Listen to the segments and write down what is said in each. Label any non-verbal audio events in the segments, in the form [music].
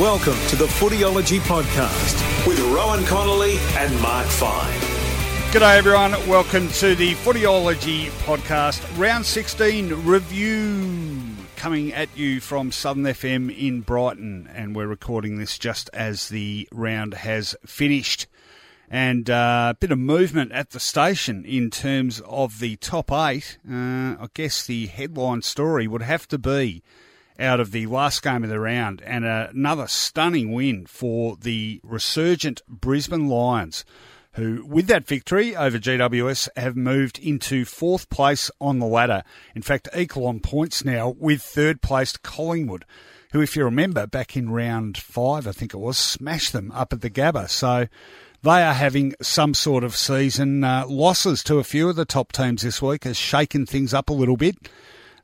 Welcome to the Footyology Podcast with Rohan Connolly and Mark Fine. G'day, everyone. Welcome to the Footyology Podcast, round 16 review coming at you from Southern FM in Brighton. And we're recording this just as the round has finished. And uh, a bit of movement at the station in terms of the top eight. Uh, I guess the headline story would have to be out of the last game of the round and another stunning win for the resurgent Brisbane Lions, who, with that victory over GWS, have moved into fourth place on the ladder. In fact, equal on points now with third placed Collingwood, who, if you remember, back in round five, I think it was, smashed them up at the Gabba. So they are having some sort of season. Uh, losses to a few of the top teams this week has shaken things up a little bit.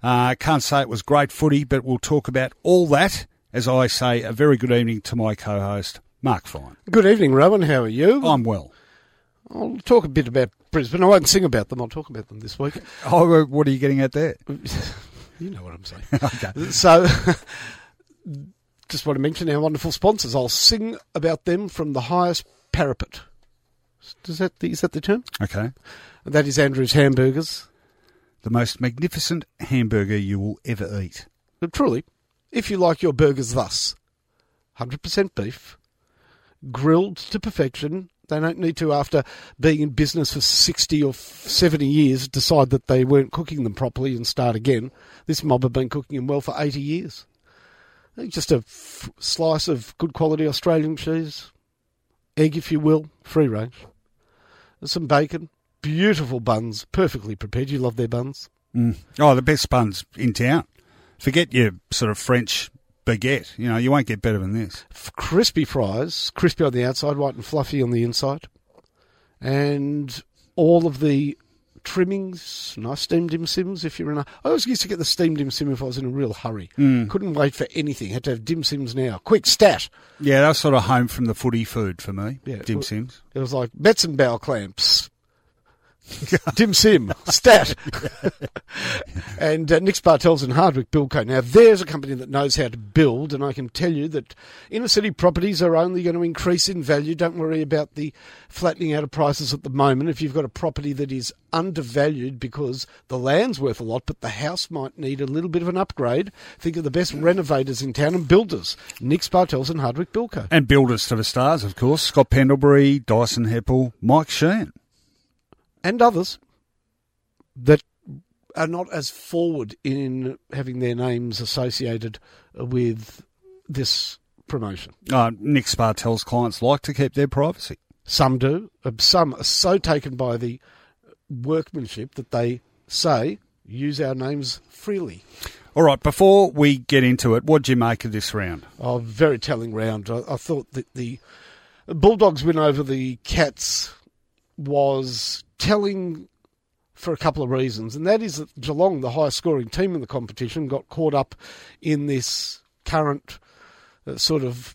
I uh, can't say it was great footy, but we'll talk about all that. As I say, a very good evening to my co host, Mark Fine. Good evening, Rohan. How are you? I'm well. I'll talk a bit about Brisbane. I won't sing about them. I'll talk about them this week. [laughs] Oh, what are you getting at there? [laughs] you know what I'm saying. [laughs] okay. So, just want to mention our wonderful sponsors. I'll sing about them from the highest parapet. Does that is that the term? Okay. That is Andrew's Hamburgers the most magnificent hamburger you will ever eat. But truly, if you like your burgers thus 100% beef, grilled to perfection, they don't need to, after being in business for 60 or 70 years, decide that they weren't cooking them properly and start again. This mob have been cooking them well for 80 years. Just a f- slice of good quality Australian cheese, egg, if you will, free range, some bacon, beautiful buns, perfectly prepared. You love their buns. Mm. Oh, the best buns in town. Forget your sort of French baguette. You know, you won't get better than this. Crispy fries, crispy on the outside, white and fluffy on the inside, and all of the trimmings, nice steamed dim sims. If you're in a, I always used to get the steamed dim sim if I was in a real hurry. Mm. Couldn't wait for anything. Had to have dim sims now. Quick stat. Yeah, that was sort of home from the footy food for me. Yeah, dim sims. It was like Metzenbauer clamps, [laughs] Dim Sim, Stat. [laughs] and uh, Nick's Bartels and Hardwick Bilco. Now, there's a company that knows how to build, and I can tell you that inner city properties are only going to increase in value. Don't worry about the flattening out of prices at the moment. If you've got a property that is undervalued because the land's worth a lot, but the house might need a little bit of an upgrade, think of the best renovators in town and builders. Nick Bartels and Hardwick Bilco. And builders to the stars, of course. Scott Pendlebury, Dyson Heppel, Mike Sheehan and others that are not as forward in having their names associated with this promotion. Uh, Nick Spartel's clients like to keep their privacy. Some do. Uh, some are so taken by the workmanship that they say, use our names freely. All right, before we get into it, what do you make of this round? Oh, very telling round. I, I thought that the Bulldogs win over the Cats was telling for a couple of reasons, and that is that Geelong, the highest scoring team in the competition, got caught up in this current uh, sort of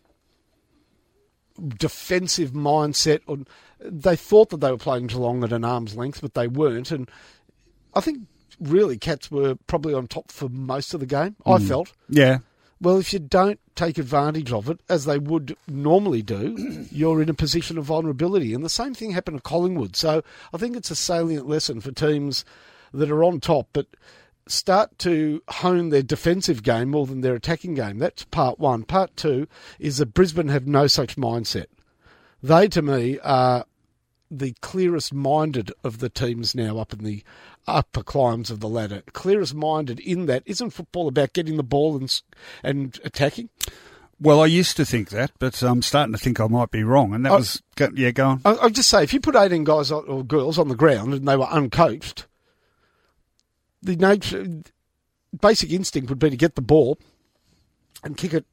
defensive mindset. On they thought that they were playing Geelong at an arm's length, but they weren't, and I think really Cats were probably on top for most of the game. Mm. I hmm. felt, yeah. Well, if you don't take advantage of it, as they would normally do, [coughs] you're in a position of vulnerability. And the same thing happened to Collingwood. So I think it's a salient lesson for teams that are on top, but start to hone their defensive game more than their attacking game. That's part one. Part two is that Brisbane have no such mindset. They, to me, are the clearest minded of the teams now up in the upper climbs of the ladder. Clearest minded in that isn't football about getting the ball and and attacking. Well, I used to think that, but I'm starting to think I might be wrong. And that I, was yeah, go on. I'll just say, if you put 18 guys or girls on the ground and they were uncoached, the nature, basic instinct would be to get the ball, and kick it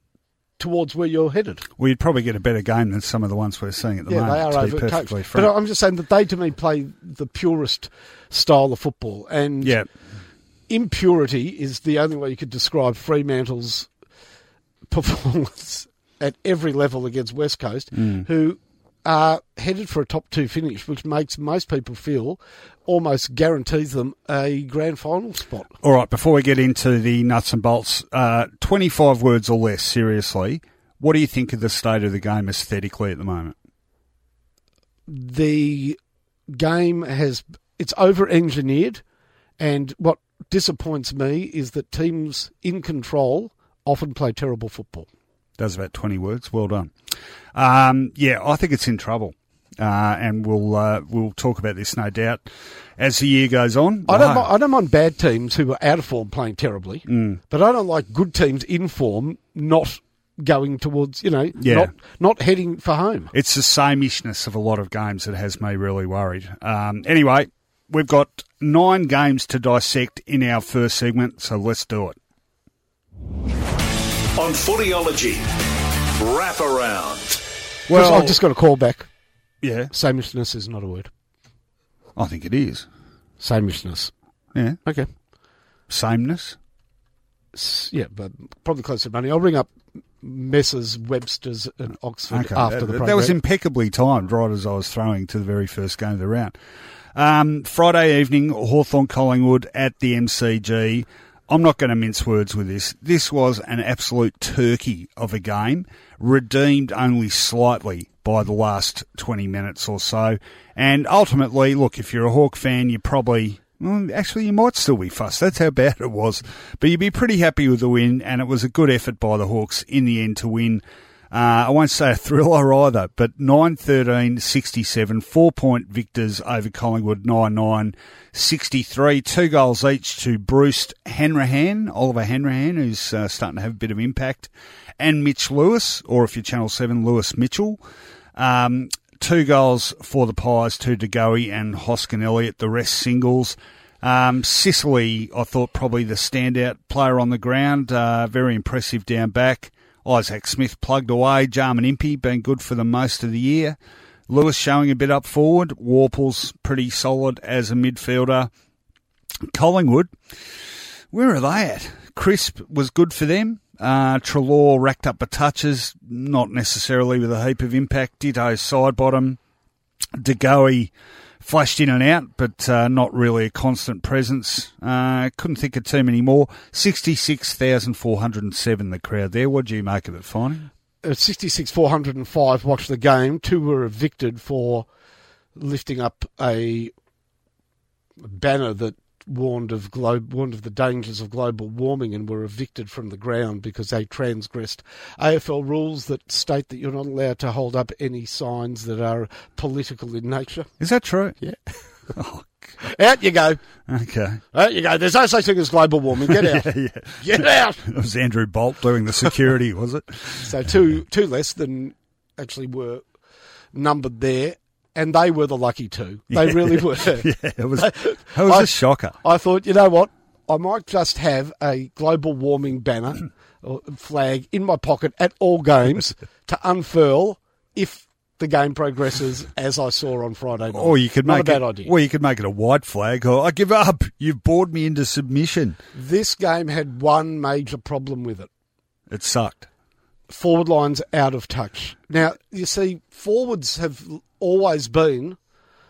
towards where you're headed. Well, you'd probably get a better game than some of the ones we're seeing at the Yeah, moment. they are to be perfectly frank. But I'm just saying that they, to me, play the purest style of football. And yeah, impurity is the only way you could describe Fremantle's [laughs] performance at every level against West Coast, mm. who are headed for a top two finish, which makes most people feel almost guarantees them a grand final spot. All right, before we get into the nuts and bolts, uh, 25 words or less, seriously, what do you think of the state of the game aesthetically at the moment? The game has it's over engineered, and what disappoints me is that teams in control often play terrible football. Does about 20 words. Well done. Um, yeah, I think it's in trouble. Uh, and we'll uh, we'll talk about this, no doubt, as the year goes on. I don't. I don't mind bad teams who are out of form playing terribly, Mm. but I don't like good teams in form not going towards, you know, Yeah. not, not heading for home. It's the same-ishness of a lot of games that has me really worried. Um, anyway, we've got nine games to dissect in our first segment, so let's do it. On Footyology, wrap around. Well, I've just got a call back. yeah, Samishness is not a word. I think it is. Samishness. Yeah, Okay. sameness. S- Yeah, but probably close to money. I'll ring up Messrs. Webster's and Oxford Okay, after that, the that was impeccably timed, right as I was throwing to the very first game of the round. Um, Friday evening, Hawthorn Collingwood at the MCG. I'm not going to mince words with this. This was an absolute turkey of a game, redeemed only slightly by the last 20 minutes or so. And ultimately, look, if you're a Hawk fan, you probably, well, actually, you might still be fussed. That's how [laughs] bad it was. But you'd be pretty happy with the win, and it was a good effort by the Hawks in the end to win. Uh, I won't say a thriller either, but 9 13 67, four point victors over Collingwood 9 9 63. Two goals each to Breust Hanrahan, Oliver Hanrahan, who's uh, starting to have a bit of impact, and Mitch Lewis, or if you're Channel 7, Lewis Mitchell. Um, two goals for the Pies, two to Goey and Hoskin Elliott, the rest singles. Um, Sicily, I thought probably the standout player on the ground, uh, very impressive down back. Isaac Smith plugged away. Jarman Impey been good for them most of the year. Lewis showing a bit up forward. Worpel's pretty solid as a midfielder. Collingwood, where are they at? Crisp was good for them. Uh, Treloar racked up the touches, not necessarily with a heap of impact. Ditto Sidebottom. DeGoey flashed in and out, but uh, not really a constant presence. Uh, couldn't think of too many more. 66,407 the crowd there. What do you make of it, Finding? uh, 66 405 watched the game. Two were evicted for lifting up a banner that warned of glo- warned of the dangers of global warming and were evicted from the ground because they transgressed AFL rules that state that you're not allowed to hold up any signs that are political in nature. Is that true? Yeah. [laughs] Oh, Out you go. okay. Out you go. There's no such thing as global warming. Get [laughs] out. yeah. Get out. [laughs] It was Andrew Bolt doing the security, was it? So two two less than actually were numbered there, and they were the lucky two. They really [laughs] were. Yeah, it was, it was I- a shocker. I thought, you know what? I might just have a global warming banner [clears throat] or flag in my pocket at all games [laughs] to unfurl if the game progresses as I saw on Friday night. Or you could Not make a bad it, idea. Well, you could make it a white flag. Or I give up. You've bored me into submission. This game had one major problem with it. It sucked. forward lines out of touch. Now, you see, forwards have always been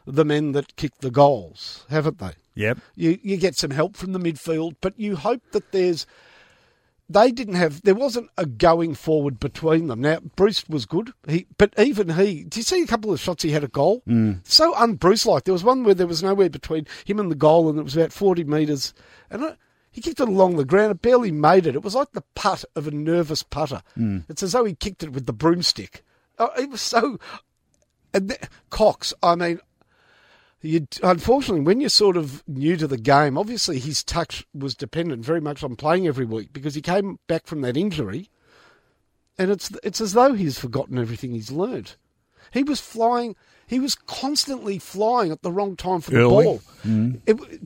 the men that kick the goals, haven't they? Yep. You you get some help from the midfield, but you hope that there's they didn't have there wasn't a going forward between them. Now Breust was good, he but even he. Do you see a couple of shots he had a goal? Mm. So un-Breust like. There was one where there was nowhere between him and the goal, and it was about forty metres, and. I, he kicked it along the ground. It barely made it. It was like the putt of a nervous putter. It's as though he kicked it with the broomstick. Oh, it was so. And th- Cox, I mean, you, unfortunately, when you're sort of new to the game, obviously his touch was dependent very much on playing every week because he came back from that injury, and it's it's as though he's forgotten everything he's learned. He was flying. He was constantly flying at the wrong time for the ball. Mm. It, it,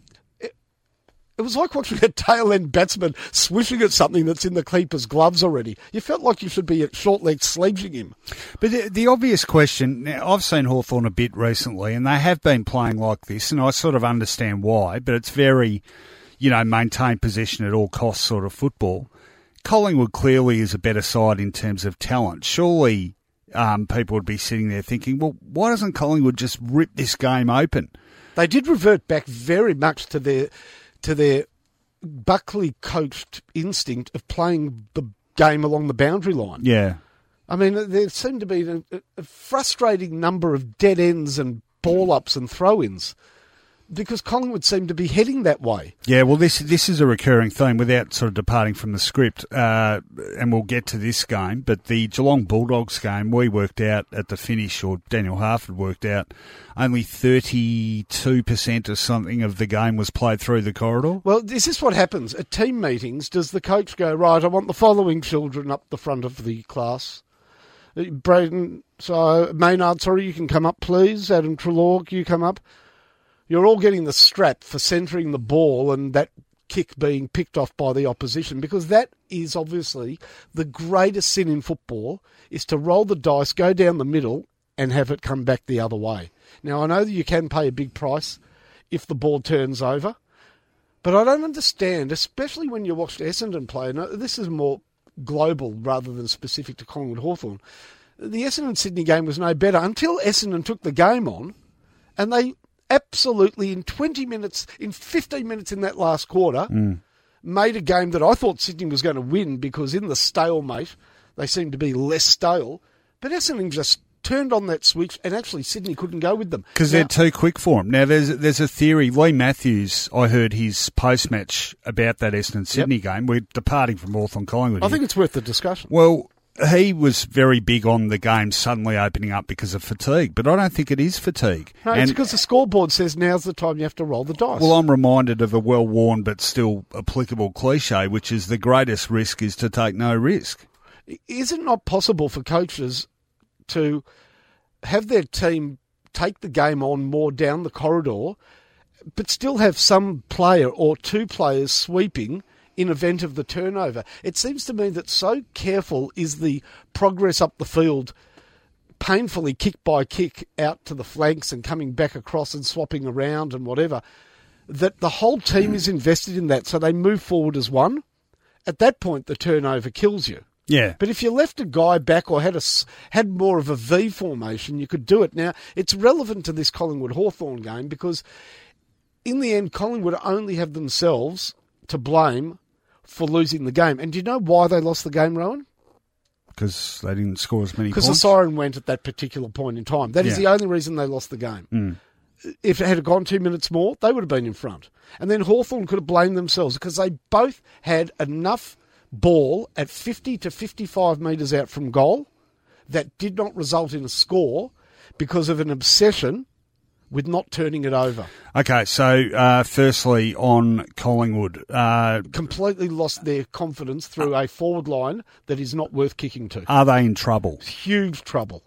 It was like watching a tail end batsman swishing at something that's in the keeper's gloves already. You felt like you should be at short leg sledging him. But the, the obvious question now, I've seen Hawthorn a bit recently, and they have been playing like this, and I sort of understand why, but it's very, you know, maintain possession at all costs sort of football. Collingwood clearly is a better side in terms of talent. Surely um, people would be sitting there thinking, well, why doesn't Collingwood just rip this game open? They did revert back very much to their to their Buckley coached instinct of playing the game along the boundary line. Yeah. I mean, there seemed to be a, a frustrating number of dead ends and ball ups and throw ins because Collingwood seemed to be heading that way. Yeah, well, this this is a recurring theme without sort of departing from the script, uh, and we'll get to this game. But the Geelong Bulldogs game, we worked out at the finish, or Daniel Harford worked out, only thirty two percent or something of the game was played through the corridor. Well, this is this what happens at team meetings? Does the coach go right? I want the following children up the front of the class. Uh, Brayden, so Maynard, sorry, you can come up, please. Adam Treloar, you come up you're all getting the strap for centering the ball and that kick being picked off by the opposition because that is obviously the greatest sin in football is to roll the dice, go down the middle and have it come back the other way. Now I know that you can pay a big price if the ball turns over, but I don't understand, especially when you watched Essendon play. Now, this is more global rather than specific to Collingwood Hawthorn. The Essendon Sydney game was no better until Essendon took the game on and they absolutely in 20 minutes, in 15 minutes in that last quarter, Mm. made a game that I thought Sydney was going to win because in the stalemate, they seemed to be less stale. But Essendon just turned on that switch and actually Sydney couldn't go with them. Because they're too quick for them. Now, there's there's a theory. Leigh Matthews, I heard his post match about that Essendon Sydney game. We're departing from Hawthorn Collingwood. I here. think it's worth the discussion. Well, he was very big on the game suddenly opening up because of fatigue, but I don't think it is fatigue. No, it's because the scoreboard says now's the time you have to roll the dice. well, I'm reminded of a well-worn but still applicable cliche, which is the greatest risk is to take no risk. is it not possible for coaches to have their team take the game on more down the corridor, but still have some player or two players sweeping in event of the turnover? It seems to me that so careful is the progress up the field, painfully kick by kick out to the flanks and coming back across and swapping around and whatever, that the whole team is invested in that, so they move forward as one. At that point, the turnover kills you. Yeah. But if you left a guy back or had a had more of a V formation, you could do it. Now it's relevant to this Collingwood Hawthorn game because in the end, Collingwood only have themselves to blame for losing the game. And do you know why they lost the game, Rohan? Because they didn't score as many Because the siren went at that particular point in time. That is Yeah. the only reason they lost the game. Mm. If it had gone two minutes more, they would have been in front. And then Hawthorn could have blamed themselves because they both had enough ball at 50 to 55 metres out from goal that did not result in a score because of an obsession with not turning it over. Okay, so uh, firstly on Collingwood, uh, Completely lost their confidence through a forward line that is not worth kicking to. are they in trouble? Huge trouble.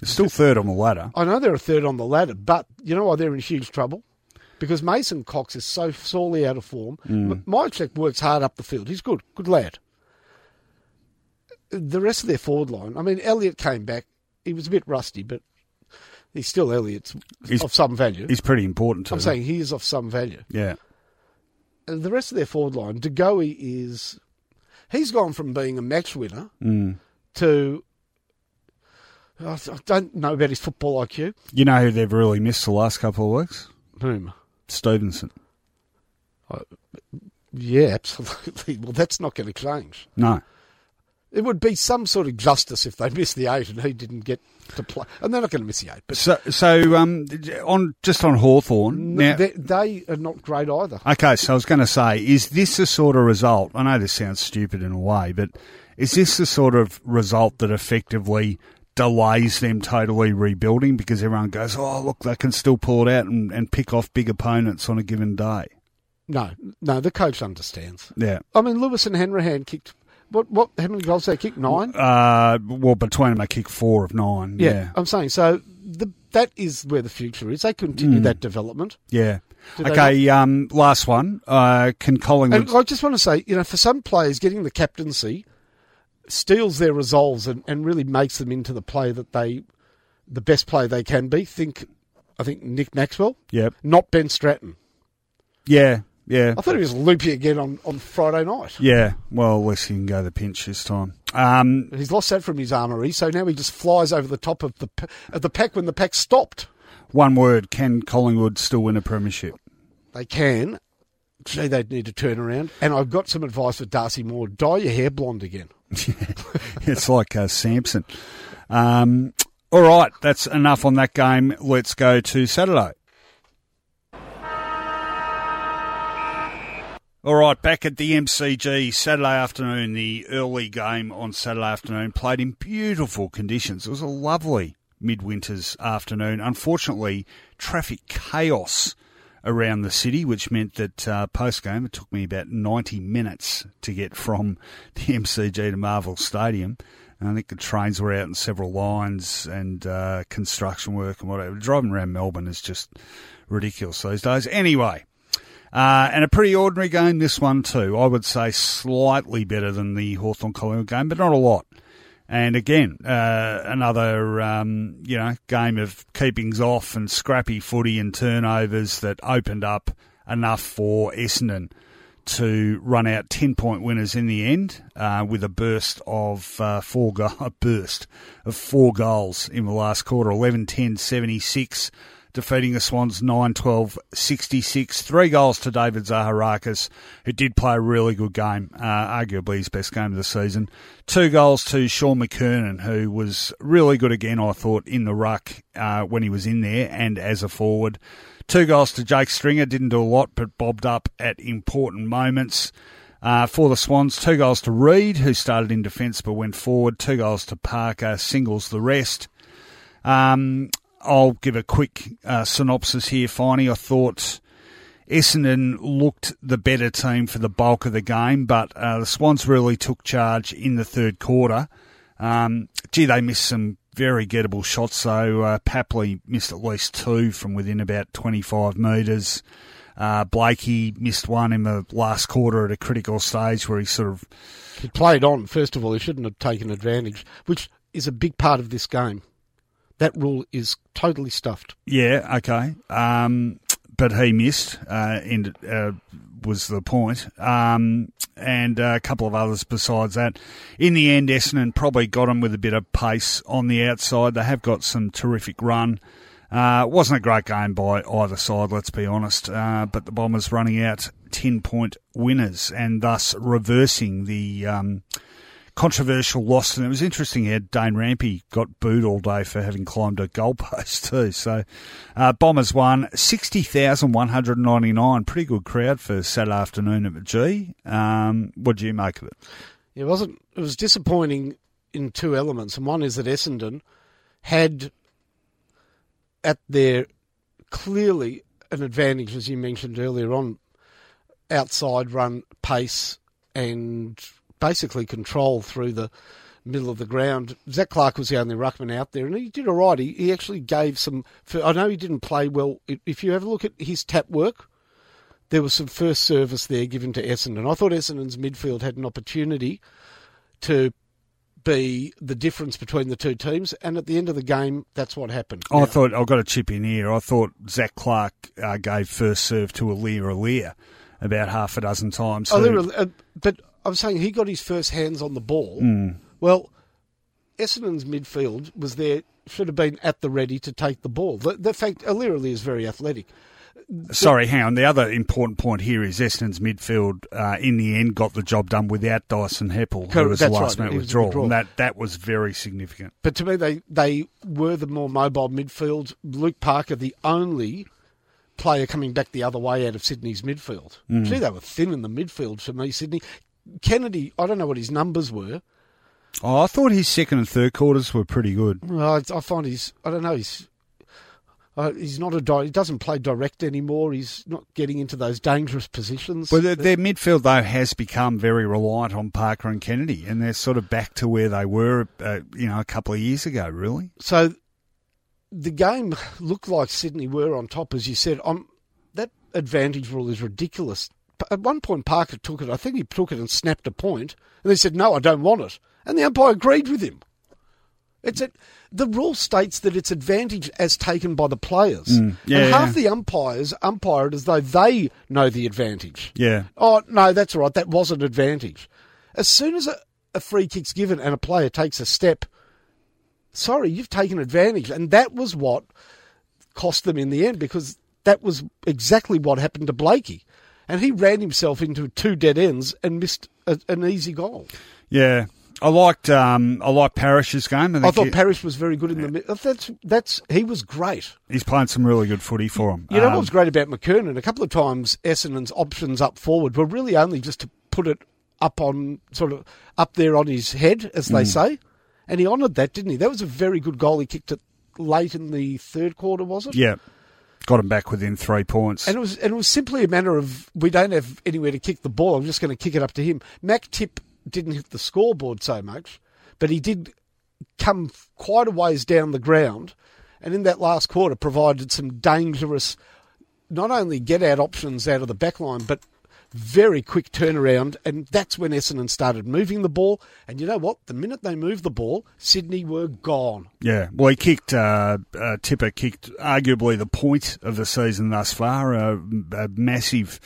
They're still third on the ladder. I know they're a third on the ladder, but you know why they're in huge trouble? Because Mason Cox is so sorely out of form. Mm. Mihocek works hard up the field. He's good, good lad. The rest of their forward line, I mean, Elliott came back. He was a bit rusty, but he's still Elliott's He's- of some value. He's pretty important to I'm them. saying he is of some value. Yeah. Uh, The rest of their forward line, De Goey is. He's gone from being a match winner Mm. to. I don't know about his football IQ. You know who they've really missed the last couple of weeks? Whom? Stephenson. Yeah, absolutely. [laughs] Well, that's not going to change. No. It would be some sort of justice if they missed the eight and he didn't get to play. And they're not going to miss the eight. But So, so um, on just on Hawthorn now. they, they are not great either. Okay, so I was going to say, is this the sort of result? I know this sounds stupid in a way, but is this the sort of result that effectively delays them totally rebuilding because everyone goes, oh, look, they can still pull it out and, and pick off big opponents on a given day? No, no, the coach understands. Yeah. I mean, Lewis and Hanrahan kicked. What? What? How many goals they kicked? Nine. Uh, well, between them, they kick four of nine. yeah, Yeah. I'm saying so. The, that is where the future is. They continue that development. Yeah. Do Okay, um, last one. Uh, can Collingwood? And I just want to say, you know, for some players, getting the captaincy steals their resolves and, and really makes them into the play that they, the best player they can be. Think, I think Nick Maxwell, Yep. not Ben Stratton. Yeah. Yeah. I thought he was loopy again on, on Friday night. Yeah. Well, at least he can go the pinch this time. Um, He's lost that from his armoury, so now he just flies over the top of the of the pack when the pack stopped. one word: Can Collingwood still win a premiership? They can. Gee, they'd need to turn around. And I've got some advice for Darcy Moore: dye your hair blonde again. [laughs] it's like uh, Samson. Um, all right, that's enough on that game. Let's go to Saturday. All right, back at the MCG Saturday afternoon, the early game on Saturday afternoon played in beautiful conditions. It was a lovely midwinter's afternoon. Unfortunately, traffic chaos around the city, which meant that uh, post game it took me about 90 minutes to get from [laughs] the MCG to Marvel Stadium. I think the trains were out in several lines and uh, construction work and whatever. Driving around Melbourne is just ridiculous these days. Anyway, uh, and a pretty ordinary game, this one too. I would say slightly better than the Hawthorn Collingwood game, but not a lot. And again, uh, another um, you know game of keepings off and scrappy footy and turnovers that opened up enough for Essendon to run out ten point winners in the end uh, with a burst of uh, four go- [laughs] a burst of four goals in the last quarter 11-10 76 defeating the Swans 9-12-66 three goals to David Zaharakis who did play a really good game uh, arguably his best game of the season two goals to Shaun McKernan who was really good again I thought in the ruck uh, when he was in there and as a forward Two goals to Jake Stringer, didn't do a lot, but bobbed up at important moments. Uh, for the Swans, two goals to Reid, who started in defence but went forward. Two goals to Parker, singles the rest. Um, I'll give a quick uh, synopsis here, Finey. I thought Essendon looked the better team for the bulk of the game, but uh, the Swans really took charge in the third quarter. Um, gee, they missed some very gettable shots. So uh, Papley missed at least two from within about 25 metres. Uh, Blakey missed one in the last quarter at a critical stage where he sort of He played on. First of all, he shouldn't have taken advantage, which is a big part of this game. That rule is totally stuffed. yeah okay, um, but he missed. Uh, and uh, was the point. Um, and a couple of others besides that. In the end, Essendon probably got him with a bit of pace on the outside. They have got some terrific run. Uh, wasn't a great game by either side, let's be honest. Uh, but the Bombers running out 10 point winners and thus reversing the um, controversial loss. And it was interesting how Dane Rampe got booed all day for having climbed a goalpost, [laughs] too. So uh, Bombers won 60,199. Pretty good crowd for Saturday afternoon at G. Um, what do you make of it? It wasn't. It was disappointing in two elements, and one is that Essendon had at their clearly an advantage, as you mentioned earlier on, outside run pace and basically control through the middle of the ground. Zac Clarke was the only ruckman out there, and he did all right. He, he actually gave some. I know he didn't play well. If you have a look at his tap work, there was some first service there given to Essendon. I thought Essendon's midfield had an opportunity to be the difference between the two teams, and at the end of the game, that's what happened. I Now- thought I've got a chip in here. I thought Zac Clarke uh, gave first serve to Aliir Aliir about half a dozen times. Oh, who- there were, uh, but I'm saying he got his first hands on the ball. Hmm. Well, Essendon's midfield was there, should have been at the ready to take the ball. The, the fact, Aliir Aliir is very athletic. Sorry, hang on. The other important point here is Essendon's midfield uh, in the end got the job done without Dyson Heppel, who was the last right, minute withdrawal. withdrawal. And that, that was very significant. But to me, they, they were the more mobile midfield. Luke Parker, the only player coming back the other way out of Sydney's midfield. Gee, they were thin in the midfield for me, Sydney. Kennedy, I don't know what his numbers were. Oh, I thought his second and third quarters were pretty good. I, I find he's, I don't know, he's. Uh, he's not a di- he doesn't play direct anymore. He's not getting into those dangerous positions. But their, their midfield, though, has become very reliant on Parker and Kennedy, and they're sort of back to where they were, uh, you know, a couple of years ago, really. So the game looked like Sydney were on top, as you said. Um, that advantage rule is ridiculous. At one point, Parker took it. I think he took it and snapped a point, and they said, "No, I don't want it," and the umpire agreed with him. It's a, the rule states that it's advantage as taken by the players, Mm. yeah, and half yeah. the umpires umpire it as though they know the advantage. Yeah. Oh no, that's all right. That was an advantage. As soon as a, a free kick's given and a player takes a step, sorry, you've taken advantage, and that was what cost them in the end because that was exactly what happened to Blakey, and he ran himself into two dead ends and missed a, an easy goal. Yeah. I liked um, I liked Parish's game. I, I thought he- Parrish was very good in the mid. That's that's he was great. he's playing some really good footy for him. You know Um, what was great about McKernan? A couple of times Essendon's options up forward were really only just to put it up on sort of up there on his head, as they say, and he honoured that, didn't he? That was a very good goal. He kicked it late in the third quarter, was it? Yeah. Got him back within three points. And it was and it was simply a matter of we don't have anywhere to kick the ball. I'm just going to kick it up to him. Mac Tip didn't hit the scoreboard so much, but he did come quite a ways down the ground, and in that last quarter provided some dangerous, not only get out options out of the back line, but very quick turnaround, and that's when Essendon started moving the ball. And you know what? The minute they moved the ball, Sydney were gone. Yeah, well, he kicked. Uh, uh, Tipper kicked arguably the point of the season thus far. A, a massive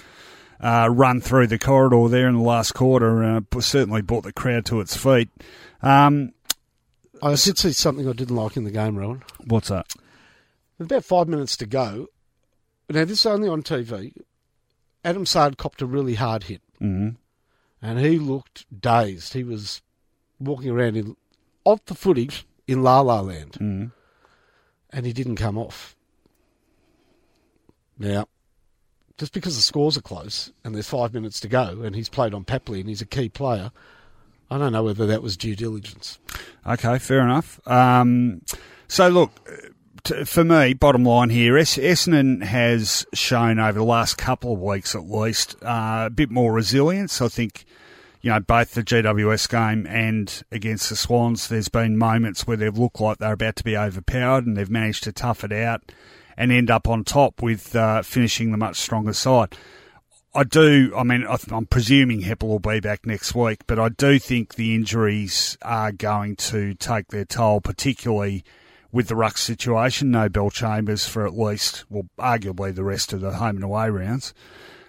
uh, run through the corridor there in the last quarter. Uh, certainly brought the crowd to its feet. Um, I did see something I didn't like in the game, Rohan. what's that? With about five minutes to go. Now, this is only on TV. Adam Saad copped a really hard hit, hmm and he looked dazed. He was walking around in, off the footage in La La Land, mm and he didn't come off. Now, just because the scores are close and there's five minutes to go, and he's played on Papley and he's a key player, I don't know whether that was due diligence. Okay, fair enough. Um, so, look, for me, bottom line here, es- Essendon has shown over the last couple of weeks at least uh, a bit more resilience. I think, you know, both the GWS game and against the Swans, there's been moments where they've looked like they're about to be overpowered and they've managed to tough it out and end up on top with uh, finishing the much stronger side. I do. I mean, I'm presuming Heppel will be back next week, but I do think the injuries are going to take their toll, particularly with the ruck situation. No Bellchambers for at least, well, arguably the rest of the home and away rounds.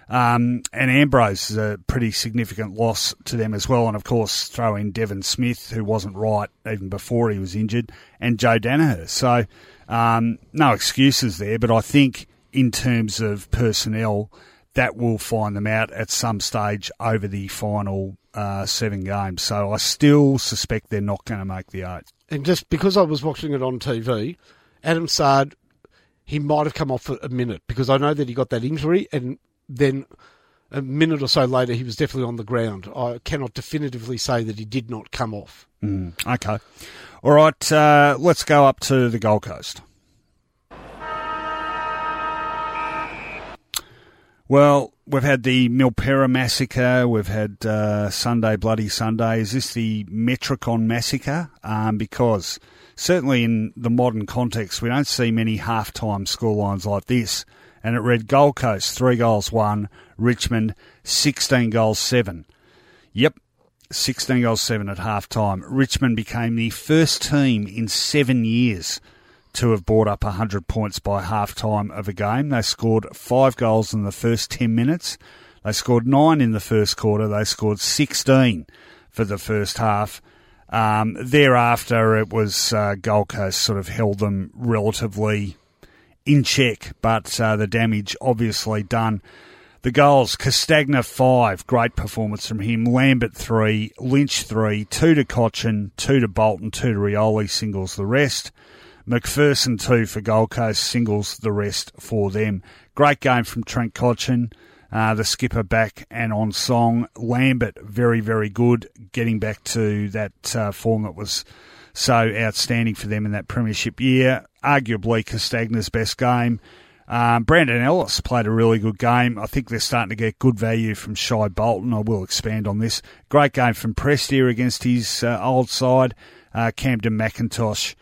Um, and Ambrose is a pretty significant loss to them as well. And of course, throw in Devon Smith, who wasn't right even before he was injured, and Joe Daniher. So, um, no excuses there. But I think in terms of personnel, that will find them out at some stage over the final uh, seven games. So I still suspect they're not going to make the eight. And just because I was watching it on TV, Adam Saad, he might have come off for a minute because I know that he got that injury, and then a minute or so later he was definitely on the ground. I cannot definitively say that he did not come off. Mm, okay. All right, uh, let's go up to the Gold Coast. Well, we've had the Milperra massacre. We've had uh, Sunday Bloody Sunday. Is this the Metricon massacre? Um, because certainly in the modern context, we don't see many halftime scorelines like this. And it read Gold Coast three goals one, Richmond sixteen goals seven. Yep, 16 goals 7 at half time. Richmond became the first team in seven years to have brought up 100 points by half time of a game. They scored five goals in the first 10 minutes. They scored nine in the first quarter. They scored 16 for the first half. Um, thereafter, it was uh, Gold Coast sort of held them relatively in check, but uh, the damage obviously done. The goals, Castagna five, great performance from him. Lambert three, Lynch three, two to Cotchin, two to Bolton, two to Rioli, singles the rest. McPherson two for Gold Coast, singles the rest for them. Great game from Trent Cotchin, uh, the skipper back and on song. Lambert very, very good, getting back to that uh, form that was so outstanding for them in that premiership year. Arguably Castagna's best game. Um, Brandon Ellis played a really good game. I think they're starting to get good value from Shai Bolton. I will expand on this. Great game from Prestia against his uh, old side. Uh, Kamdyn McIntosh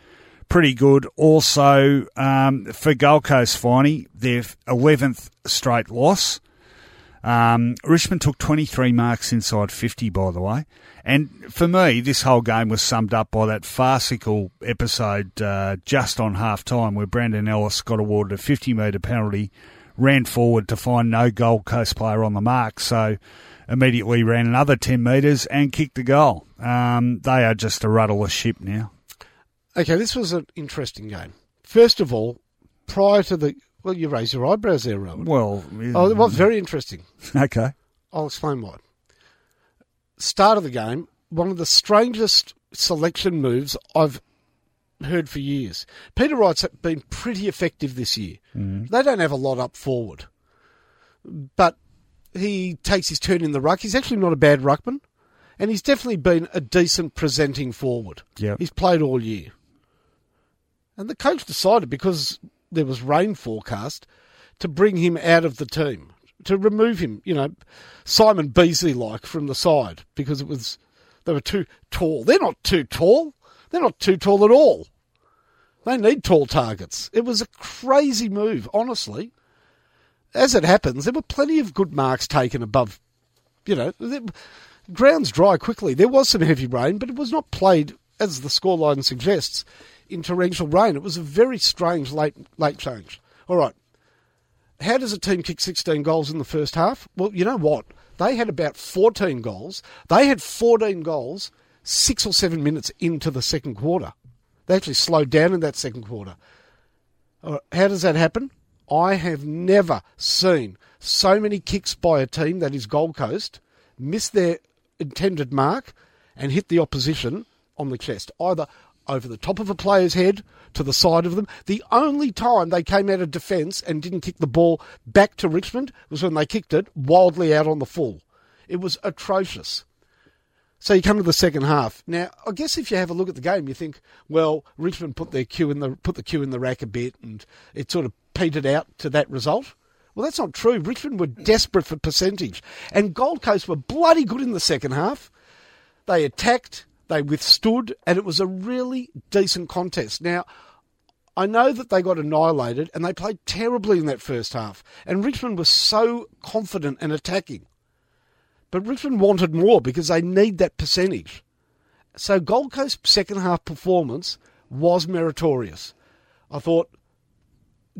pretty good. Also, um, for Gold Coast, Finey, their 11th straight loss. Um, Richmond took 23 marks inside 50, by the way. And for me, this whole game was summed up by that farcical episode uh, just on half time where Brandon Ellis got awarded a 50 metre penalty, ran forward to find no Gold Coast player on the mark. So immediately ran another 10 metres and kicked the goal. Um, they are just a rudderless ship now. Okay, this was an interesting game. First of all, prior to the. Well, you raise your eyebrows there, Rohan. Well, Oh, it was very interesting. [laughs] okay. I'll explain why. Start of the game, one of the strangest selection moves I've heard for years. Peter Wright's been pretty effective this year. Mm-hmm. They don't have a lot up forward, but he takes his turn in the ruck. He's actually not a bad ruckman, and he's definitely been a decent presenting forward. Yep. He's played all year. And the coach decided, because there was rain forecast, to bring him out of the team, to remove him, you know, Simon Beasley like from the side, because it was they were too tall. They're not too tall. They're not too tall at all. They need tall targets. It was a crazy move, honestly. As it happens, there were plenty of good marks taken above, you know, the ground's dry quickly. There was some heavy rain, but it was not played, as the scoreline suggests, torrential rain. It was a very strange late late change. All right. How does a team kick 16 goals in the first half? Well, you know what? They had about 14 goals. They had 14 goals six or seven minutes into the second quarter. They actually slowed down in that second quarter. How does that happen? I have never seen so many kicks by a team that is Gold Coast miss their intended mark and hit the opposition on the chest, either over the top of a player's head, to the side of them. The only time they came out of defence and didn't kick the ball back to Richmond was when they kicked it wildly out on the full. It was atrocious. So you come to the second half. Now, I guess if you have a look at the game, you think, well, Richmond put their cue in the put the cue in the rack a bit, and it sort of petered out to that result. Well, that's not true. Richmond were desperate for percentage, and Gold Coast were bloody good in the second half. They attacked, they withstood, and it was a really decent contest. Now, I know that they got annihilated, and they played terribly in that first half, and Richmond was so confident and attacking. But Richmond wanted more because they need that percentage. So Gold Coast's second half performance was meritorious. I thought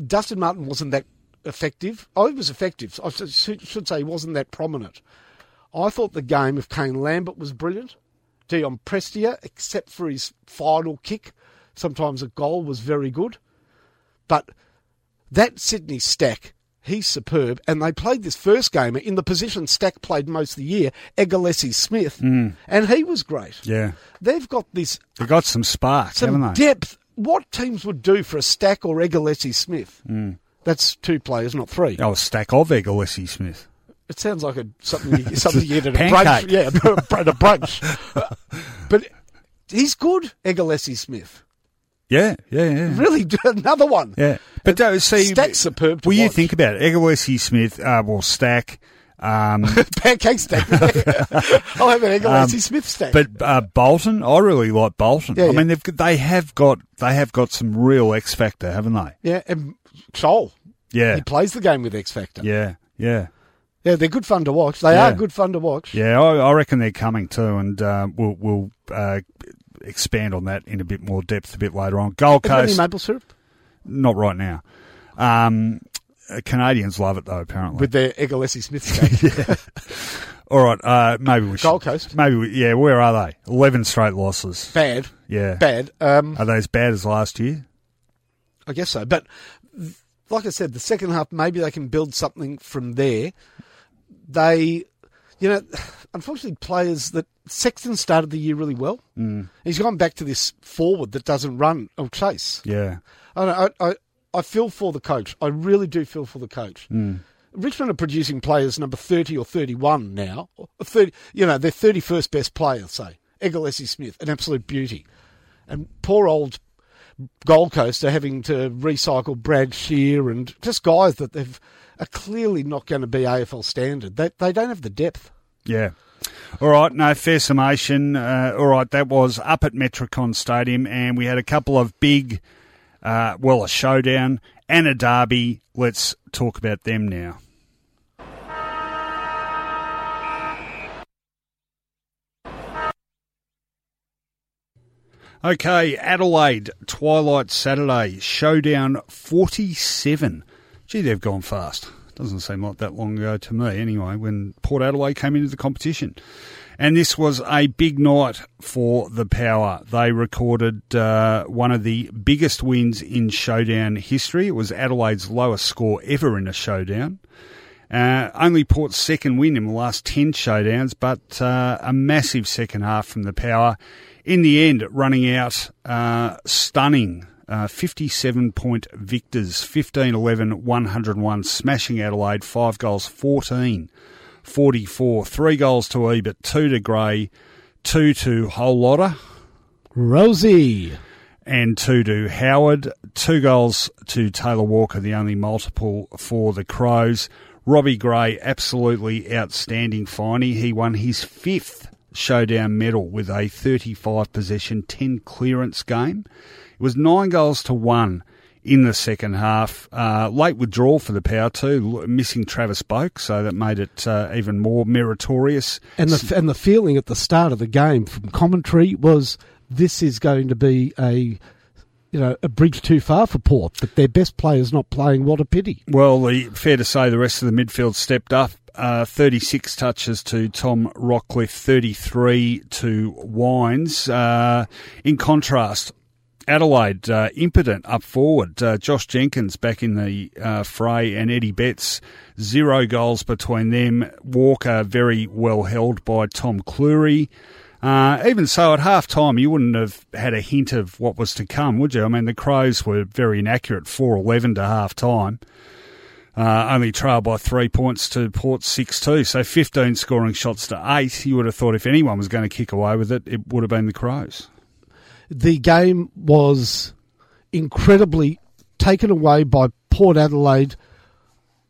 Dustin Martin wasn't that effective. Oh, he was effective. I should say he wasn't that prominent. I thought the game of Kane Lambert was brilliant. Dion Prestia, except for his final kick, sometimes a goal was very good. But that Sydney Stack, he's superb. And they played this first game in the position Stack played most of the year, Eggmolesse-Smith, hmm. and he was great. Yeah. They've got this They got some spark, some haven't they? depth. What teams would do for a Stack or Eggmolesse-Smith? Hmm. That's two players, not three. oh, a stack of Eggmolesse-Smith. It sounds like a something you, something you get at a brunch. Yeah, at a brunch. [laughs] but he's good, Eggmolesse-Smith. Yeah, yeah, yeah. Really, another one. Yeah. But uh, see, Stack's superb to Well, you think about it. Eggmolesse-Smith, uh, well, Stack, um, [laughs] Pancake stack. [laughs] I'll have an Eggmolesse-Smith stack. but uh, Bolton, I really like Bolton. Yeah, I yeah. mean, they've they have got they have got some real X factor, haven't they? yeah, and Shoal. Yeah, He plays the game with X Factor. yeah, yeah, Yeah, they're good fun to watch. They Yeah. are good fun to watch. yeah. I, I reckon they're coming too, and uh, we'll we'll uh, expand on that in a bit more depth a bit later on. Gold Have you any Coast, maple syrup not right now. Um, uh, Canadians love it though, apparently. with their Egalesi Smith? [laughs] All right, uh, maybe we should. Gold Coast. Maybe we, yeah. Where are they? Eleven straight losses. Bad, Yeah, bad. Um, Are they as bad as last year? I guess so. But like I said, the second half, maybe they can build something from there. They, you know, [sighs] unfortunately, players that Sexton started the year really well. Mm. He's gone back to this forward that doesn't run or chase. Yeah, I, don't know, I, I, I feel for the coach. I really do feel for the coach. Richmond are producing players number 30 or 31 now. Or 30, you know, their 31st best player, say. Eggmolesse-Smith, an absolute beauty. And poor old Gold Coast are having to recycle Brad Scheer and just guys that they've are clearly not going to be AFL standard. They, they don't have the depth. yeah. All right, no, fair summation. Uh, all right, that was up at Metricon Stadium, and we had a couple of big, uh, well, a showdown and a derby. Let's talk about them now. Okay, Adelaide, Twilight Saturday, Showdown 47. Gee, they've gone fast. Doesn't seem like that long ago to me, anyway, when Port Adelaide came into the competition. And this was a big night for the Power. They recorded uh, one of the biggest wins in Showdown history. It was Adelaide's lowest score ever in a Showdown. Uh, only Port's second win in the last 10 showdowns, but uh, a massive second half from the Power in the end, running out uh, stunning uh, 57 point victors 15 11 101, smashing Adelaide, 5 goals 14 44, 3 goals to Ebert, 2 to Gray, 2 to Whole Lotta. Rosie. And 2 to Howard, 2 goals to Taylor Walker, the only multiple for the Crows. Robbie Gray, absolutely outstanding finey. He won his fifth showdown medal with a 35 possession, 10 clearance game. It was nine goals to one in the second half. Uh, late withdrawal for the Power too, missing Travis Boak, so that made it uh, even more meritorious. And the and the feeling at the start of the game from commentary was this is going to be a you know, a bridge too far for Port, but their best players not playing. What a pity. Well, the, fair to say the rest of the midfield stepped up. Uh, 36 touches to Tom Rockliff, 33 to Wines. Uh, in contrast, Adelaide uh, impotent up forward. Uh, Josh Jenkins back in the uh, fray and Eddie Betts, zero goals between them. Walker very well held by Tom Clurey. Uh, even so, at half time, you wouldn't have had a hint of what was to come, would you? I mean, the Crows were very inaccurate, 4 11 to half time. Uh, only trailed by three points to Port 6 2. So 15 scoring shots to eight. You would have thought if anyone was going to kick away with it, it would have been the Crows. The game was incredibly taken away by Port Adelaide.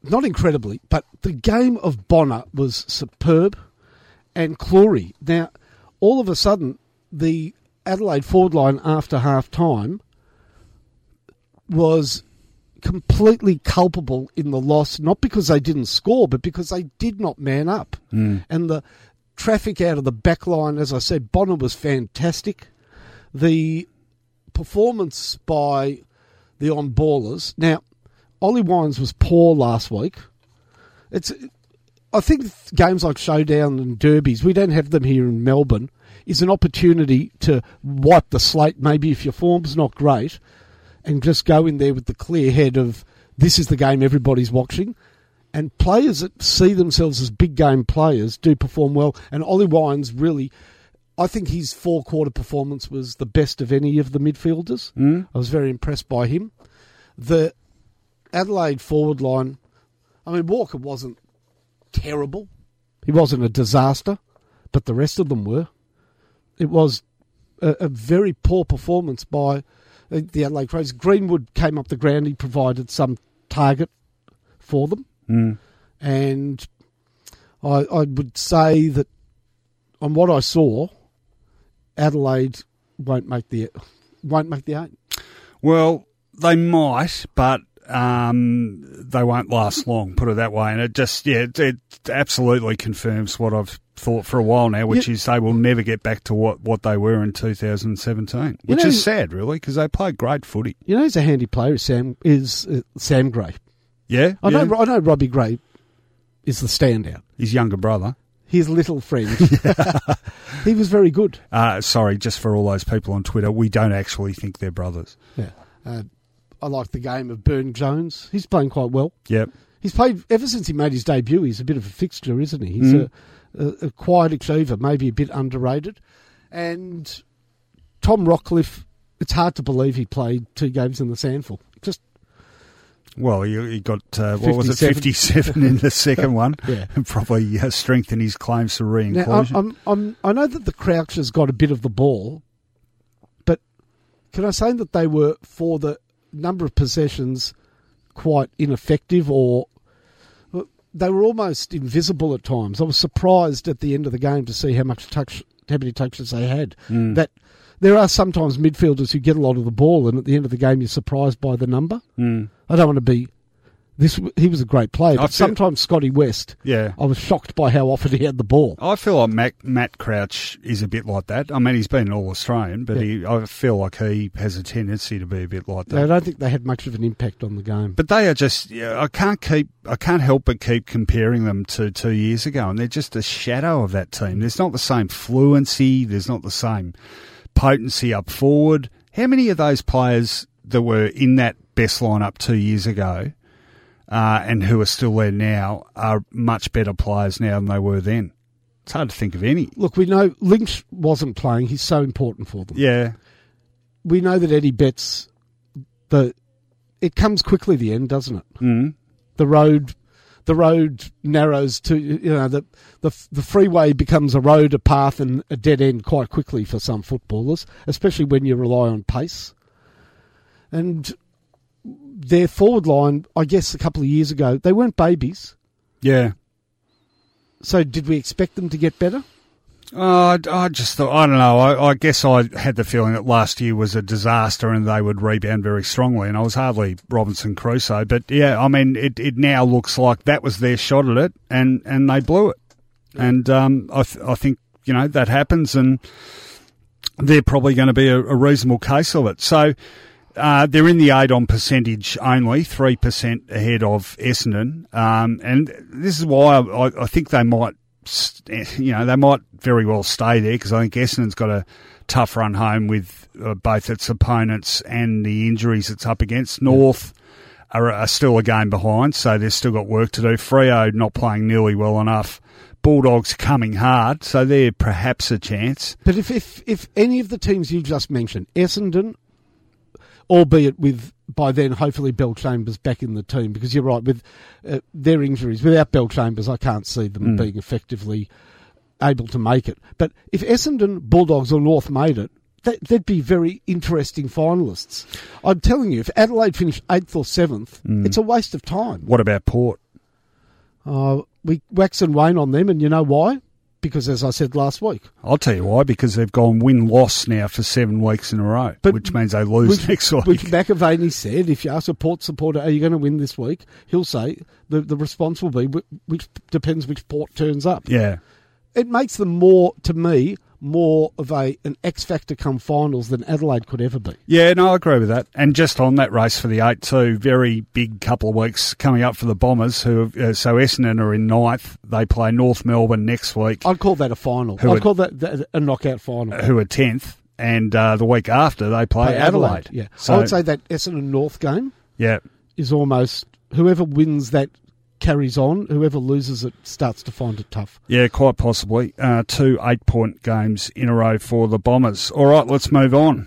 Not incredibly, but the game of Bonner was superb and Clurey. Now, all of a sudden, the Adelaide forward line after half time was completely culpable in the loss, not because they didn't score, but because they did not man up. Mm. And the traffic out of the back line, as I said, Bonner was fantastic. The performance by the on ballers. Now, Ollie Wines was poor last week. It's I think games like Showdown and Derbies, we don't have them here in Melbourne, is an opportunity to wipe the slate. Maybe if your form's not great, and just go in there with the clear head of this is the game everybody's watching. And players that see themselves as big game players do perform well. And Ollie Wines really, I think his four quarter performance was the best of any of the midfielders. Mm. I was very impressed by him. The Adelaide forward line, I mean, Walker wasn't terrible. He wasn't a disaster, but the rest of them were. It was a, a very poor performance by the Adelaide Crows. Greenwood came up the ground. He provided some target for them. Mm. And I, I would say that on what I saw, Adelaide won't make the won't make the eight. Well, they might, but um, they won't last long. Put it that way, and it just yeah, it, it absolutely confirms what I've thought for a while now, which is they will never get back to what, what they were in 2017, which know, is sad, really, because they played great footy. You know, he's a handy player. Sam is uh, Sam Gray. Yeah, I yeah. know. I know. Robbie Gray is the standout. His younger brother. His little friend. [laughs] [laughs] he was very good. Uh, sorry, just for all those people on Twitter, we don't actually think they're brothers. Yeah. Uh, I like the game of Byrne-Jones. He's playing quite well. Yep. He's played ever since he made his debut. He's a bit of a fixture, isn't he? He's Mm. a, a, a quiet achiever, maybe a bit underrated. And Tom Rockliff, it's hard to believe he played two games in the SANFL. Just Well, he, he got, uh, what was it, 57. 57 in the second one. [laughs] Yeah. [laughs] And probably uh, strengthened his claims to re now, I'm, I'm, I'm, know that the Crouch has got a bit of the ball, but can I say that they were for the number of possessions quite ineffective or they were almost invisible at times. I was surprised at the end of the game to see how much touch, how many touches they had. Mm. That there are sometimes midfielders who get a lot of the ball, and at the end of the game, you're surprised by the number. Mm. I don't want to be. This he was a great player, I but feel- sometimes Scotty West, Yeah. I was shocked by how often he had the ball. I feel like Matt, Matt Crouch is a bit like that. I mean, he's been an All Australian, but he, I feel like he has a tendency to be a bit like that. I don't think they had much of an impact on the game. But they are just, yeah, I can't keep, I can't help but keep comparing them to two years ago, and they're just a shadow of that team. There's not the same fluency, there's not the same potency up forward. How many of those players that were in that best lineup two years ago uh, and who are still there now are much better players now than they were then? It's hard to think of any. Look, we know Lynch wasn't playing. He's so important for them. Yeah, We know that Eddie Betts, the it comes quickly. The end, doesn't it? mm. the road the road narrows to you know the the the freeway becomes a road, a path, and a dead end quite quickly for some footballers, especially when you rely on pace. And their forward line, I guess, a couple of years ago, they weren't babies. yeah. So did we expect them to get better? Uh, I- just thought, I don't know. I, I guess I had the feeling that last year was a disaster and they would rebound very strongly. And I was hardly Robinson Crusoe. But yeah, I mean, it, it now looks like that was their shot at it and, and they blew it. And um, I, th- I think, you know, that happens and they're probably going to be a, a reasonable case of it. So uh, they're in the eight on percentage only, 3% ahead of Essendon. Um, and this is why I, I think they might, you know, they might very well stay there because I think Essendon's got a tough run home with uh, both its opponents and the injuries it's up against. North are, are still a game behind, so they've still got work to do. Freo not playing nearly well enough. Bulldogs coming hard, so they're perhaps a chance. But if, if, if any of the teams you just mentioned, Essendon, albeit with by then hopefully Bellchambers back in the team, because you're right with uh, their injuries. Without Bellchambers, I can't see them being effectively able to make it. But if Essendon, Bulldogs, or North made it, that, they'd be very interesting finalists. I'm telling you, if Adelaide finished eighth or seventh, it's a waste of time. What about Port? Uh, we wax and wane on them, and you know why? Because, as I said last week, I'll tell you why, because they've gone win loss now for seven weeks in a row, But- which means they lose which, next week. which McAvaney said, if you ask a Port supporter, are you going to win this week? He'll say the the response will be which depends which Port turns up. yeah. It makes them more, to me, more of a an X factor come finals than Adelaide could ever be. Yeah, no, I agree with that. And just on that race for the eight, too, very big couple of weeks coming up for the Bombers. Who have, uh, so Essendon are in ninth. They play North Melbourne next week, I'd call that a final. Who I'd would- call that, a knockout final. who are tenth, and uh, the week after they play, Play Adelaide. yeah. So I would say that Essendon North game yeah, is almost whoever wins that carries on. Whoever loses it starts to find it tough. yeah, quite possibly uh, two eight-point games in a row for the Bombers. All right, let's move on.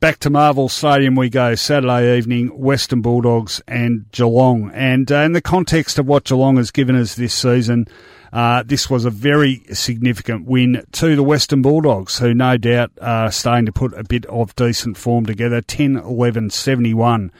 Back to Marvel Stadium we go Saturday evening, Western Bulldogs and Geelong. And uh, in the context of what Geelong has given us this season, uh, this was a very significant win to the Western Bulldogs, who no doubt are starting to put a bit of decent form together. 10 11 71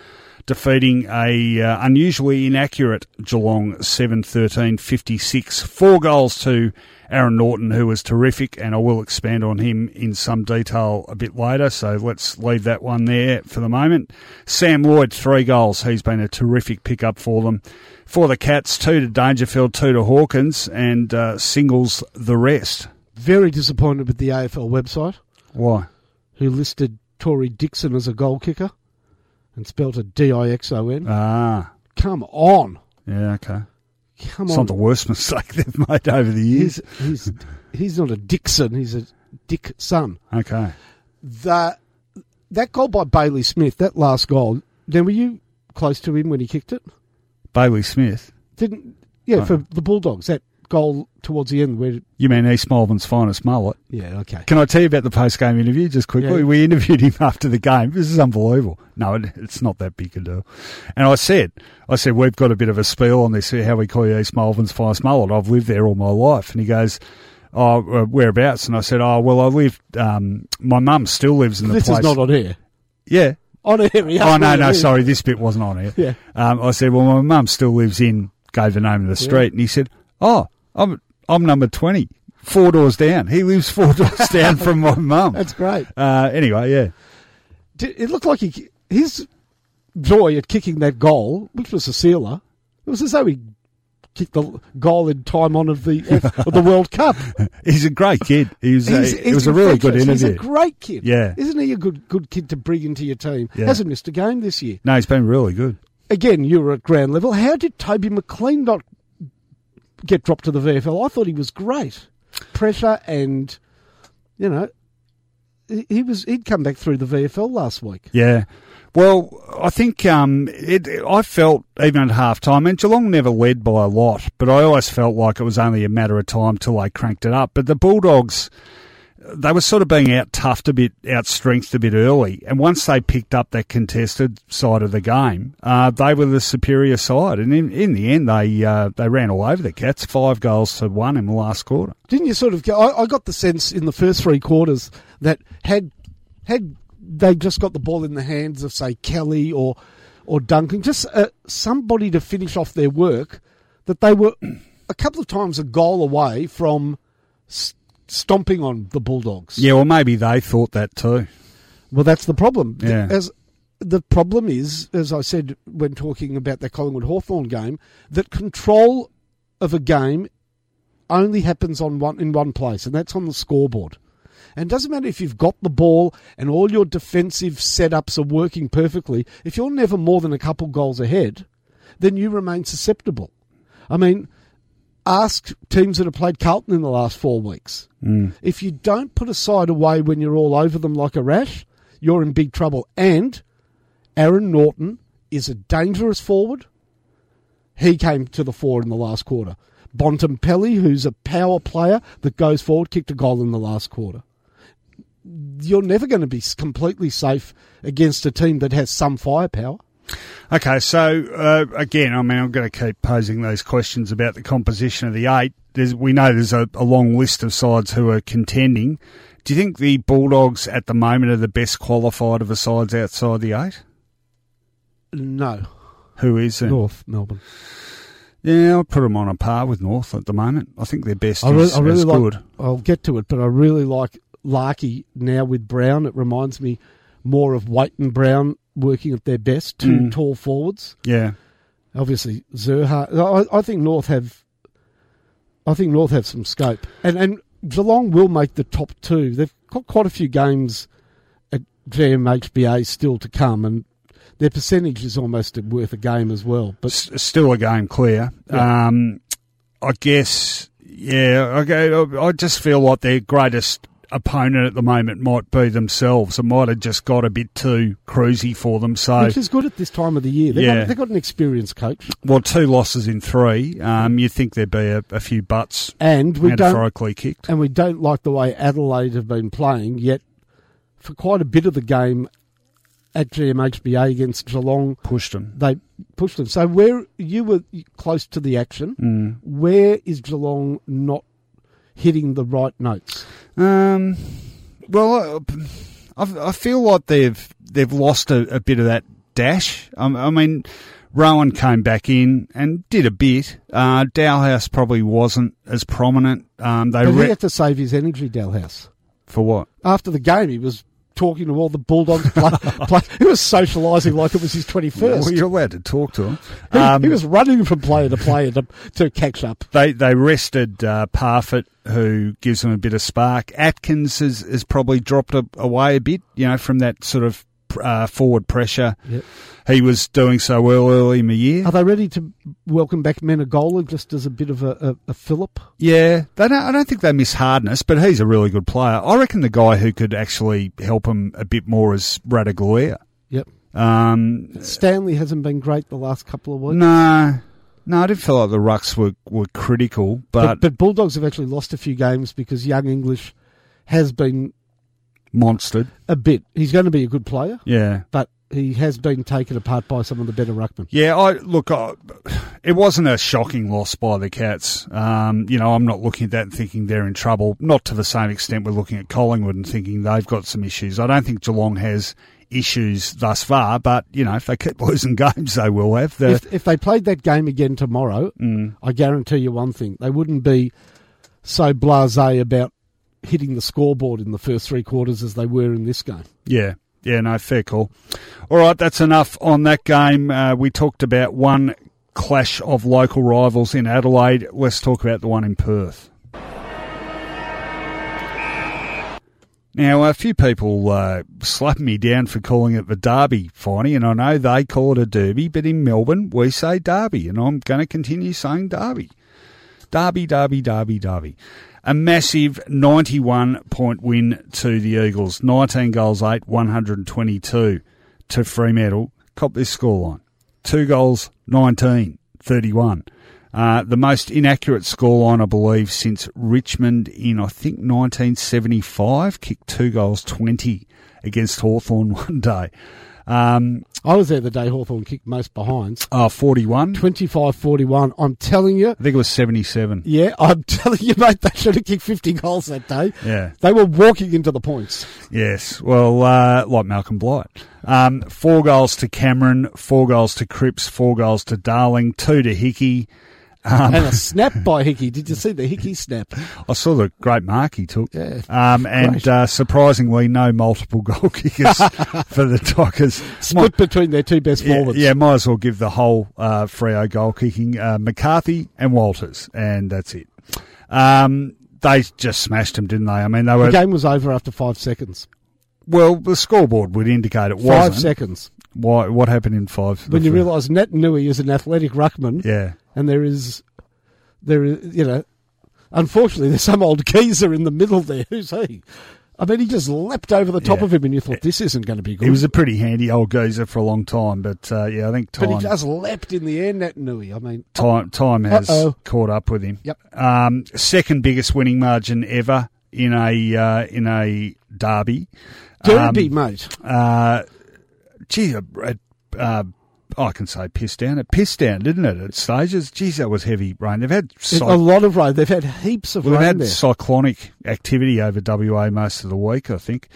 defeating a uh, unusually inaccurate Geelong 7-13 56 four goals to Aaron Naughton who was terrific and I will expand on him in some detail a bit later so let's leave that one there for the moment. Sam Lloyd three goals. He's been a terrific pickup for them. For the Cats two to Dangerfield two to Hawkins and uh, singles the rest. Very disappointed with the AFL website. why? Who listed Tory Dickson as a goal kicker and spelt it D I X O N. ah Come on. yeah okay Come on. it's on. not the worst mistake [laughs] they've made over the years he's, he's, he's not a Dixon, he's a Dick son. okay The, that goal by Bailey Smith, that last goal, then were you close to him when he kicked it? Bailey Smith Didn't, yeah, Oh. for the Bulldogs, that goal towards the end where, You mean East Malvern's finest mullet? yeah, okay. Can I tell you about the post game interview just quickly? Yeah. We interviewed him [laughs] after the game. This is unbelievable. No, it, it's not that big a deal. And I said, I said, we've got a bit of a spiel on this, how we call you East Malvern's finest mullet. I've lived there all my life. And he goes, Oh, uh, whereabouts? And I said, Oh, well, I lived, um, my mum still lives in the This place. is not on here. yeah. on air. Oh no, no, sorry, this bit wasn't on here. Yeah. Um, I said, well, my mum still lives in. Gave the name of the street, and he said, "Oh, I'm I'm number twenty, four doors down. He lives four [laughs] doors down from my mum." [laughs] That's great. Uh, anyway, yeah, Di- It looked like he, his joy at kicking that goal, which was a sealer, it was as though he kicked the goal in time on of the [laughs] F, of the World Cup. he's a great kid. He was. He's- uh, it was a really good interview. He's a great kid. Yeah. Isn't he a good good kid to bring into your team? Yeah. Hasn't missed a game this year. no, he's been really good. Again, you were at ground level. How did Toby McLean not get dropped to the VFL? I thought he was great. Pressure and, you know, he- was he'd come back through the VFL last week. Yeah. Well, I think um, it. I felt even at half time, and Geelong never led by a lot, but I always felt like it was only a matter of time till they cranked it up. But the Bulldogs, they were sort of being out toughed a bit, out strengthed a bit early, and once they picked up that contested side of the game, uh, they were the superior side, and in, in the end, they uh, they ran all over the Cats, five goals to one in the last quarter. Didn't you sort of go? I, I got the sense in the first three quarters that had had they just got the ball in the hands of say Kelly or or Duncan, just uh, somebody to finish off their work, that they were a couple of times a goal away from s- stomping on the Bulldogs. Yeah, well, maybe they thought that too. Well, that's the problem. The- Yeah. As the problem is, as I said when talking about the Collingwood Hawthorn game, that control of a game only happens on one in one place, and that's on the scoreboard. And it doesn't matter if you've got the ball and all your defensive setups are working perfectly. If you're never more than a couple goals ahead, then you remain susceptible. I mean, ask teams that have played Carlton in the last four weeks. Mm. If you don't put a side away when you're all over them like a rash, you're in big trouble. And Aaron Naughton is a dangerous forward. He came to the fore in the last quarter. Bontempelli, who's a power player that goes forward, kicked a goal in the last quarter. You're never going to be completely safe against a team that has some firepower. Okay, so uh, again, I mean, I'm going to keep posing those questions about the composition of the eight. There's, we know there's a, a long list of sides who are contending. Do you think the Bulldogs at the moment are the best qualified of the sides outside the eight? No. Who is it? North Melbourne. Yeah, I'll put them on a par with North at the moment. I think their best I really, is, I really is like. good. I'll get to it, but I really like Larkey now with Brown. It reminds me more of White and Brown working at their best. Two Mm. tall forwards. Yeah, Obviously, Zurhaar. I, I think North have. I think North have some scope, and and Geelong will make the top two. They've got quite a few games at GMHBA still to come, and their percentage is almost worth a game as well. But S- still a game clear. Yeah. Um, I guess, yeah, okay, I I just feel like their greatest opponent at the moment might be themselves. It might have just got a bit too cruisy for them. So, which is good at this time of the year. They've, Yeah. got, they've got an experienced coach, well, two losses in three. Um, you'd think there'd be a, a few butts and we don't kicked. and we don't like the way Adelaide have been playing. Yet, for quite a bit of the game at GMHBA against Geelong, Pushed them. they pushed them. So where you were close to the action, Mm. where is Geelong not hitting the right notes? Um, well, I, I- I feel like they've they've lost a, a bit of that dash. Um, I mean, Rohan came back in and did a bit. Uh, Dahlhaus probably wasn't as prominent. Um, they But he re- had to save his energy, Dahlhaus. for what? After the game, he was talking to all the Bulldogs. Play, [laughs] play, he was socialising like it was his twenty first. Well, you're allowed to talk to him. he, Um, he was running from player to player to, to catch up. They they rested uh, Parfitt, who gives them a bit of spark. Atkins has, has probably dropped a, away a bit, you know, from that sort of uh, forward pressure. Yep. He was doing so well early in the year. Are they ready to welcome back Menegola just as a bit of a, a, a fillip? Yeah, they don't, I don't think they miss hardness, but he's a really good player. I reckon the guy who could actually help him a bit more is Ratugolea. Yep. Um, Stanley hasn't been great the last couple of weeks. no, no, I didn't feel like the rucks were, were critical, but, but, but Bulldogs have actually lost a few games because young English has been monstered. a bit. He's going to be a good player, Yeah. but he has been taken apart by some of the better ruckmen. Yeah, I look. I, it wasn't a shocking loss by the Cats. Um, you know, I'm not looking at that and thinking they're in trouble. Not to the same extent we're looking at Collingwood and thinking they've got some issues. I don't think Geelong has issues thus far, but you know if they keep [laughs] losing games, they will have. The, if, if they played that game again tomorrow, Mm. I guarantee you one thing: they wouldn't be so blasé about hitting the scoreboard in the first three quarters as they were in this game. Yeah, yeah, no, fair call. All right, that's enough on that game. Uh, we talked about one clash of local rivals in Adelaide. Let's talk about the one in Perth. Now, a few people uh, slap me down for calling it the Derby, Finey, and I know they call it a Derby, but in Melbourne we say Derby, and I'm going to continue saying Derby. Derby, Derby, Derby, Derby. A massive 91 point win to the Eagles. 19 goals, 8, 122 to Fremantle. Cop this scoreline. Two goals, 19, 31. Uh, the most inaccurate scoreline, I believe, since Richmond in, I think, 1975, kicked two goals, 20 against Hawthorn [laughs] one day. Um, I was there the day Hawthorn kicked most behinds. oh, 41. 25 41. I'm telling you, I think it was 77. yeah, I'm [laughs] telling you, mate, they should have kicked 50 goals that day. Yeah. They were walking into the points. Yes, well, uh, like Malcolm Blight. Um, four goals to Cameron, four goals to Cripps, four goals to Darling, two to Hickey. Um, And a snap by Hickey. Did you see the Hickey snap? I saw the great mark he took. Yeah, Um, and uh, surprisingly, no multiple [laughs] goal kickers [laughs] for the Dockers. Split between their two best Yeah, forwards. yeah, might as well give the whole uh, Freo goal kicking uh, McCarthy and Walters, and that's it. Um, they just smashed them, didn't they? I mean, they The were game was over after five seconds. well. The scoreboard would indicate it Five wasn't. seconds. Why? What happened in five? When you the- realise Naitanui is an athletic ruckman, yeah, and there is, there is, you know, unfortunately, there's some old geezer in the middle there. Who's he? I mean, he just leapt over the top Yeah. of him, and you thought this isn't going to be good. he was a pretty handy old geezer for a long time, but uh, yeah, I think time. but he just leapt in the air, Naitanui. I mean, time time has Uh-oh. caught up with him. Yep. Um, second biggest winning margin ever in a uh, in a derby. Derby, Um, mate. Uh, gee, uh, I can say piss down. It pissed down, didn't it? At stages, geez, that was heavy rain. They've had a lot of rain. They've had heaps of well, they've had there. cyclonic activity over WA most of the week. I think.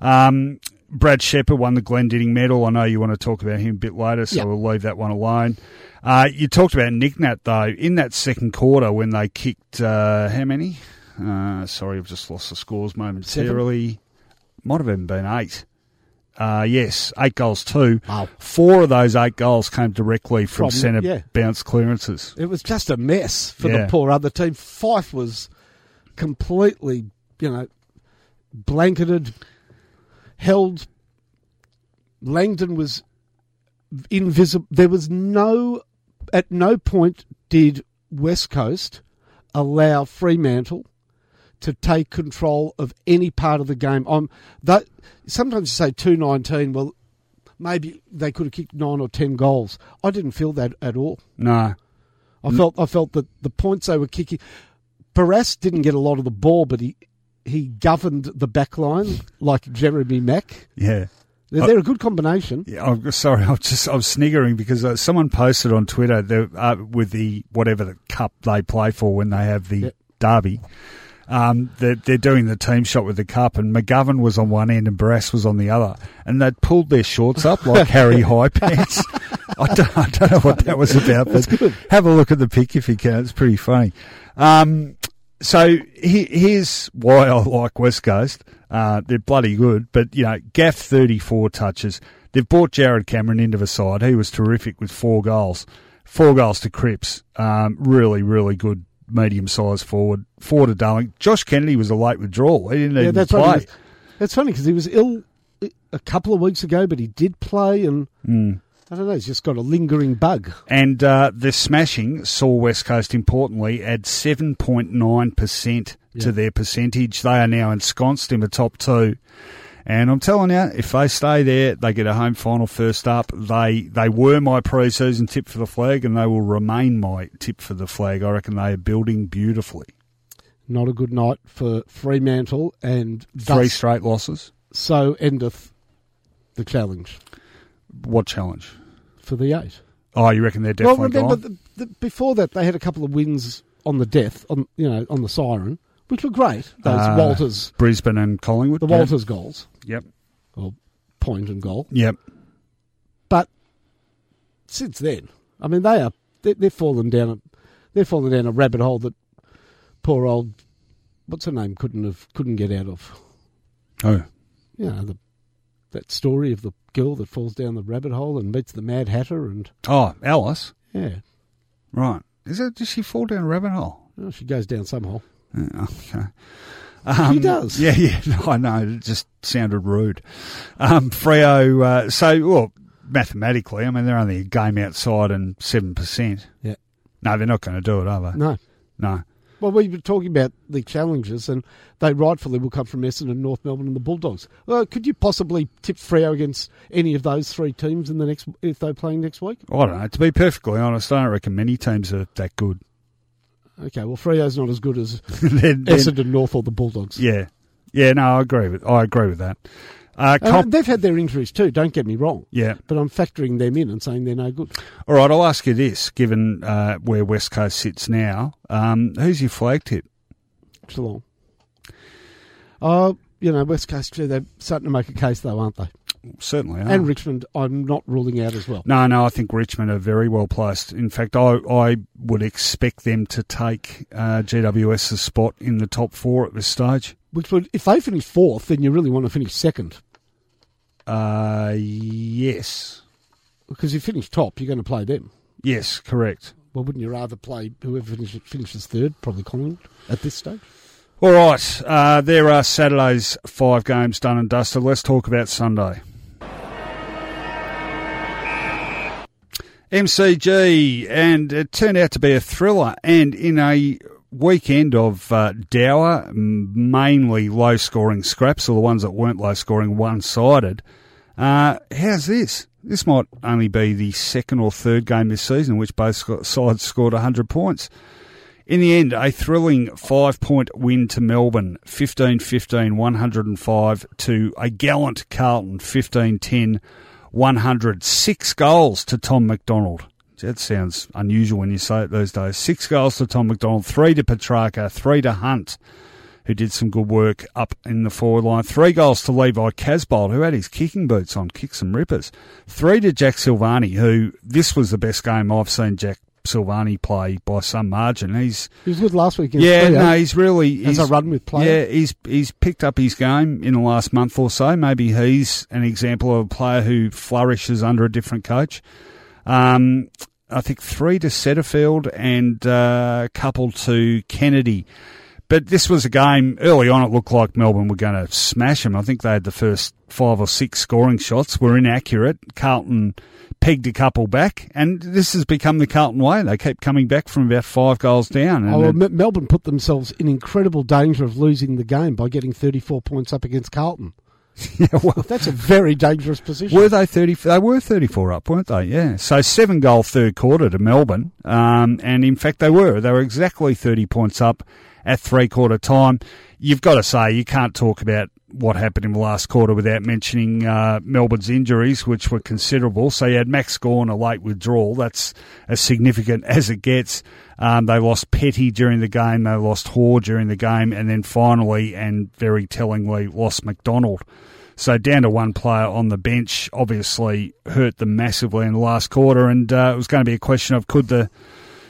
Um, Brad Sheppard won the Glendinning medal. I know you want to talk about him a bit later, so Yeah. we'll leave that one alone. Uh, you talked about Nick Nat though in that second quarter when they kicked uh, how many? Uh, sorry, I've just lost the scores momentarily. Might have even been eight. Uh, yes, eight goals too. Wow. Four of those eight goals came directly from, From- centre yeah. bounce clearances. It was just a mess for Yeah. the poor other team. Fyfe was completely, you know, blanketed, held. Langdon was invisible. There was no, at no point did West Coast allow Fremantle to take control of any part of the game. On that, sometimes you say two nineteen. Well, maybe they could have kicked nine or ten goals. I didn't feel that at all. No, I felt I felt that the points they were kicking. Barrass didn't get a lot of the ball, but he he governed the back line like Jeremy Mack. yeah. They're, they're a good combination. Yeah, I'm sorry. I'm just I'm sniggering because uh, someone posted on Twitter the, uh, with the whatever the cup they play for when they have the derby. Um, they're, they're doing the team shot with the cup, and McGovern was on one end and Barrass was on the other, and they'd pulled their shorts up like [laughs] Harry High Pants. I don't, I don't know what that was about, but have a look at the pic if you can. It's pretty funny. Um, so he, here's why I like West Coast. Uh, they're bloody good, but you know, Gaff thirty four touches. They've brought Jarrod Cameron into the side. He was terrific with four goals, four goals to Cripps. Um, really, really good medium sized forward. To Darling. Josh Kennedy was a late withdrawal. He didn't Yeah, even that's play. That's funny because he was ill a couple of weeks ago, but he did play, and Hmm. I don't know. He's just got a lingering bug. And uh, the smashing saw West Coast importantly add 7.9% to their percentage. They are now ensconced in the top two. And I'm telling you, if they stay there, they get a home final first up. They they were my pre-season tip for the flag, and they will remain my tip for the flag. I reckon they are building beautifully. Not a good night for Fremantle, and Three straight losses. so endeth the challenge What challenge? for the eight. Oh, you reckon they're well, definitely remember gone? the, the, before that they had a couple of wins on the death on you know on the siren, which were great. Those Uh, Walters, Brisbane and Collingwood. the yeah. Walters goals. Yep. Well, point and goal. Yep. But since then, I mean, they are they, they're fallen down a they're fallen down a rabbit hole that poor old what's her name couldn't have couldn't get out of. Oh. You know the that story of the girl that falls down the rabbit hole and meets the Mad Hatter and Oh, Alice. yeah, Right. Is it? Does she fall down a rabbit hole? well, she goes down some hole. Yeah, okay. Um, does. Yeah, yeah. [laughs] I know. It just sounded rude. Um, Freo. Uh, so, well, mathematically, I mean, they're only a game outside and seven percent. Yeah. No, they're not going to do it, are they? No. No. Well, we were talking about the challenges, and they rightfully will come from Essendon, North Melbourne, and the Bulldogs. Well, could you possibly tip Freo against any of those three teams in the next if they're playing next week? I don't know. To be perfectly honest, I don't reckon many teams are that good. Okay, well, Freo's not as good as [laughs] Then- then- Essendon, North, or the Bulldogs. yeah, yeah. No, I agree with. I agree with that. Uh, Uh, comp- they've had their injuries too. Don't get me wrong. yeah. But I'm factoring them in and saying they're no good. All right. I'll ask you this: given uh, where West Coast sits now, um, who's your flag tip? Geelong. Oh, you know, West Coast, they're starting to make a case though, aren't they? Certainly, are. And Richmond, I'm not ruling out as well. No, no, I think Richmond are very well placed. In fact, I, I would expect them to take uh, GWS's spot in the top four at this stage. Which would, if they finish fourth, then you really want to finish second. Uh, yes. Because if you finish top, you're going to play them. Yes, correct. Well, wouldn't you rather play whoever finishes, finishes third, probably Collingwood, at this stage? All right, uh, there are Saturday's five games done and dusted. Let's talk about Sunday. MCG, and it turned out to be a thriller. And in a weekend of uh, dour, mainly low scoring scraps, or the ones that weren't low scoring, one sided. Uh, how's this? This might only be the second or third game this season in which both sides scored 100 points. In the end, a thrilling five point win to Melbourne, 15 15, 105 to a gallant Carlton, 15 10, 100. Six goals to Tom McDonald. That sounds unusual when you say it those days. Six goals to Tom McDonald, three to Petrarca, three to Hunt, who did some good work up in the forward line. Three goals to Levi Casboult, who had his kicking boots on, kicked some rippers. Three to Jack Silvagni, who this was the best game I've seen Jack Silvagni play by some margin. He's He was good last week yeah, Freo. no, he's really As he's, a run with player. Yeah, he's he's picked up his game in the last month or so. Maybe he's an example of a player who flourishes under a different coach. Um, I think three to Setterfield and uh, a couple to Kennedy. But this was a game early on. It looked like Melbourne were going to smash them. I think they had the first five or six scoring shots were inaccurate. Carlton pegged a couple back, and this has become the Carlton way. They keep coming back from about five goals down. And Oh, well, Melbourne put themselves in incredible danger of losing the game by getting 34 points up against Carlton. [laughs] yeah, well, [laughs] That's a very dangerous position. Were they thirty? They were thirty-four up, weren't they? Yeah. So seven goal third quarter to Melbourne, um, and in fact they were. They were exactly thirty points up at three quarter time. You've got to say you can't talk about what happened in the last quarter without mentioning uh, Melbourne's injuries, which were considerable. So you had Max Gawn a late withdrawal. That's as significant as it gets. Um, they lost Petty during the game. They lost Hoare during the game, and then finally, and very tellingly, lost McDonald. So down to one player on the bench obviously hurt them massively in the last quarter, and uh, it was going to be a question of could the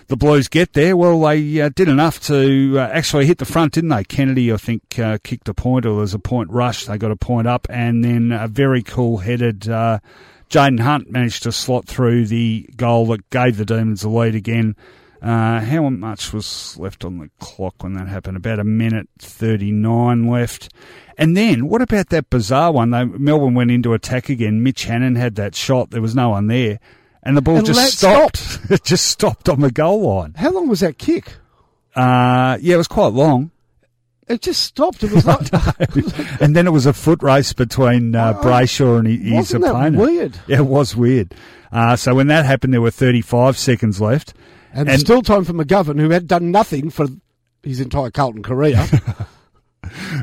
the Blues get there? Well, they uh, did enough to uh, actually hit the front, didn't they? Kennedy, I think, uh, kicked a point, or there was a point rush. They got a point up, and then a very cool-headed uh, Jayden Hunt managed to slot through the goal that gave the Demons the lead again. Uh, how much was left on the clock when that happened? About a minute 39 left. And then, what about that bizarre one? They, Melbourne went into attack again. Mitch Hannan had that shot. There was no one there. And the ball And just let- stopped. [laughs] it just stopped on the goal line. How long was that kick? Uh, yeah, it was quite long. It just stopped. It was [laughs] [laughs] like, and then it was a foot race between uh, Oh, Brayshaw and his, wasn't that opponent. weird? Yeah, it was weird. Uh, so when that happened, there were 35 seconds left. And, And- still time for McGovern, who had done nothing for his entire Carlton career.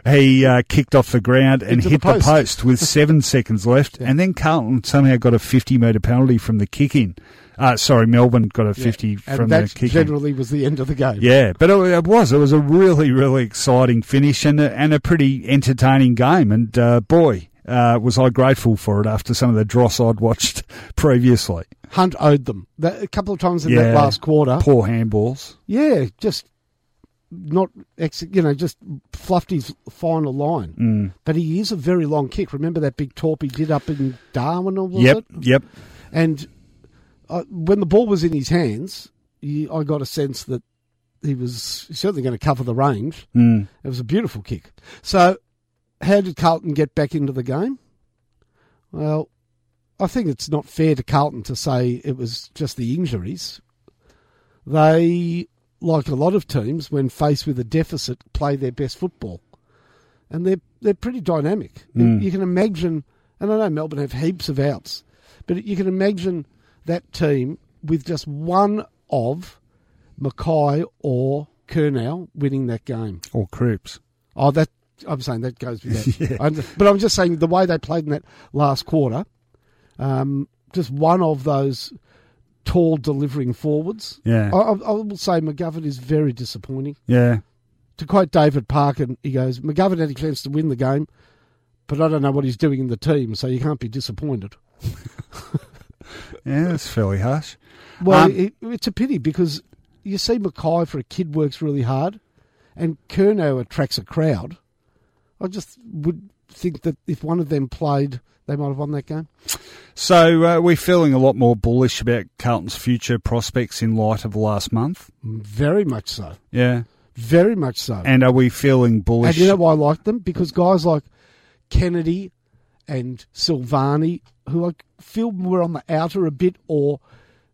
He uh, kicked off the ground and Into the hit the post. post, with seven [laughs] seconds left. And then Carlton somehow got a 50 metre penalty from the kick in. Uh, sorry, Melbourne got a 50 and from the kick in. generally was the end of the game. Yeah, but it, it was. It was a really, really exciting finish and a, and a pretty entertaining game. And uh, boy, uh, was I grateful for it after some of the dross I'd watched [laughs] previously. Hunt owed them that, a couple of times in Yeah. that last quarter. Poor handballs. Yeah, just not ex- you know just fluffed his final line. Mm. But he is a very long kick. Remember that big torp he did up in Darwin, or was Yep, it? yep. And uh, when the ball was in his hands, he, I got a sense that he was certainly going to cover the range. Mm. It was a beautiful kick. So, how did Carlton get back into the game? Well, I think it's not fair to Carlton to say it was just the injuries. They, like a lot of teams, when faced with a deficit, play their best football, and they're they're pretty dynamic. Mm. You can imagine, and I know Melbourne have heaps of outs, but you can imagine that team with just one of McKay or Curnow winning that game. Or Cripps. Oh, that I'm saying that goes with that. [laughs] I'm- but I'm just saying the way they played in that last quarter, um, just one of those tall delivering forwards. Yeah. I, I, will say McGovern is very disappointing. Yeah. To quote David Parker, he goes, McGovern had a chance to win the game, but I don't know what he's doing in the team, so you can't be disappointed. [laughs] Yeah, that's fairly harsh. Well, Um, it, it's a pity because you see McKay for a kid works really hard, and Curnow attracts a crowd. I just would think that if one of them played, they might have won that game. So uh, we're feeling a lot more bullish about Carlton's future prospects in light of last month. Very much so. Yeah. Very much so. And are we feeling bullish? And you know why I like them? Because guys like Kennedy and Silvagni, who I feel were on the outer a bit, or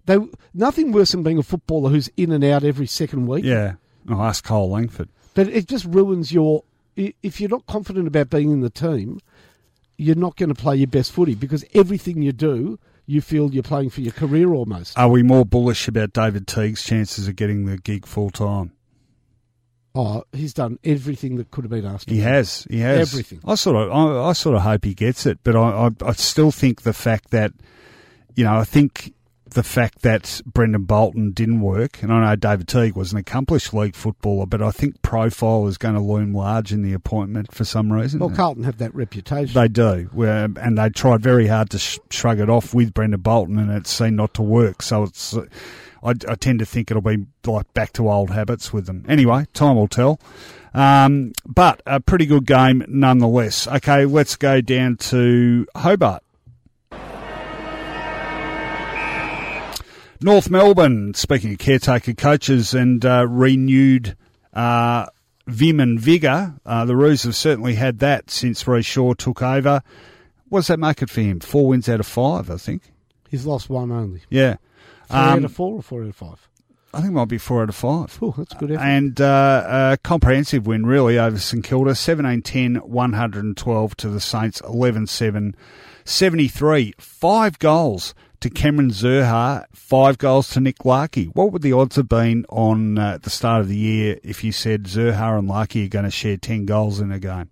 they nothing worse than being a footballer who's in and out every second week. yeah. Oh, ask Cole Langford. But it just ruins your. If you're not confident about being in the team, you're not going to play your best footy because everything you do, you feel you're playing for your career almost. Are we more bullish about David Teague's chances of getting the gig full time? Oh, he's done everything that could have been asked. He him. has. He has. Everything. I sort of. I, I sort of hope he gets it, but I, I. I still think the fact that, you know, I think the fact that Brendan Bolton didn't work, and I know David Teague was an accomplished league footballer, but I think profile is going to loom large in the appointment for some reason. Well, Carlton have that reputation. They do, and they tried very hard to shrug it off with Brendan Bolton, and it seemed not to work. So it's, uh, I, I tend to think it'll be like back to old habits with them. Anyway, time will tell. Um, but a pretty good game nonetheless. Okay, let's go down to Hobart. North Melbourne, speaking of caretaker coaches and uh, renewed uh, vim and vigour, uh, the Roos have certainly had that since Rhyce Shaw took over. What does that make it for him? Four wins out of five, I think. He's lost one only. Yeah. Four out Um, of four or four out of five? I think it might be four out of five. Oh, that's good effort. And uh, a comprehensive win, really, over St Kilda 17 10, 112 to the Saints, 11 7, 73. Five goals to Cameron Zurhaar, five goals to Nick Larkey. What would the odds have been on uh, the start of the year if you said Zurhaar and Larkey are going to share 10 goals in a game?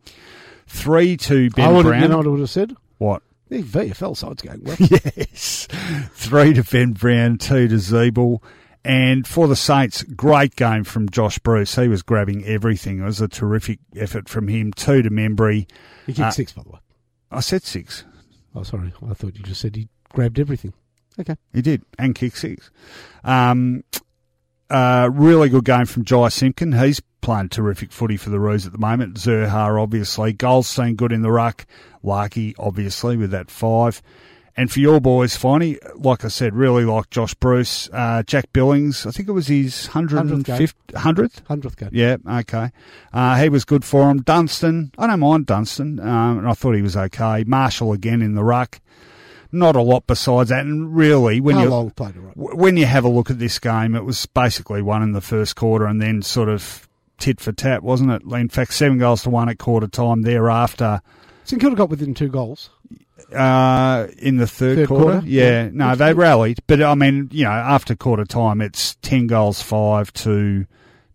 Three to Ben I would Brown. you know what I would have said? what? The VFL side's going well. [laughs] Yes. Three to Ben Brown, two to Ziebell. And for the Saints, great game from Josh Bruce. He was grabbing everything. It was a terrific effort from him. Two to Membrey. He kicked Uh, six, by the way. I said six. Oh, sorry. I thought you just said he grabbed everything. Okay. He did. And kicked six. Um, uh, really good game from Jy Simpkin. He's playing terrific footy for the Roos at the moment. Zurhaar, obviously. goals Goldstein, good in the ruck. Larkey, obviously, with that five. And for your boys, Finey, like I said, really like Josh Bruce. Uh, Jack Billings, I think it was his 150th, 100th? Hundredth game. Yeah, okay. Uh, he was good for him. Dunstan, I don't mind Dunstan, um, and I thought he was okay. Marshall again in the ruck. Not a lot besides that, and really, when How you long played right? when you have a look at this game, it was basically one in the first quarter, and then sort of tit for tat, wasn't it? In fact, seven goals to one at quarter time. Thereafter, St Kilda got within two goals. uh, in the third, Third quarter, quarter? yeah, Yeah. no, Which- they rallied, but I mean, you know, after quarter time, it's ten goals five to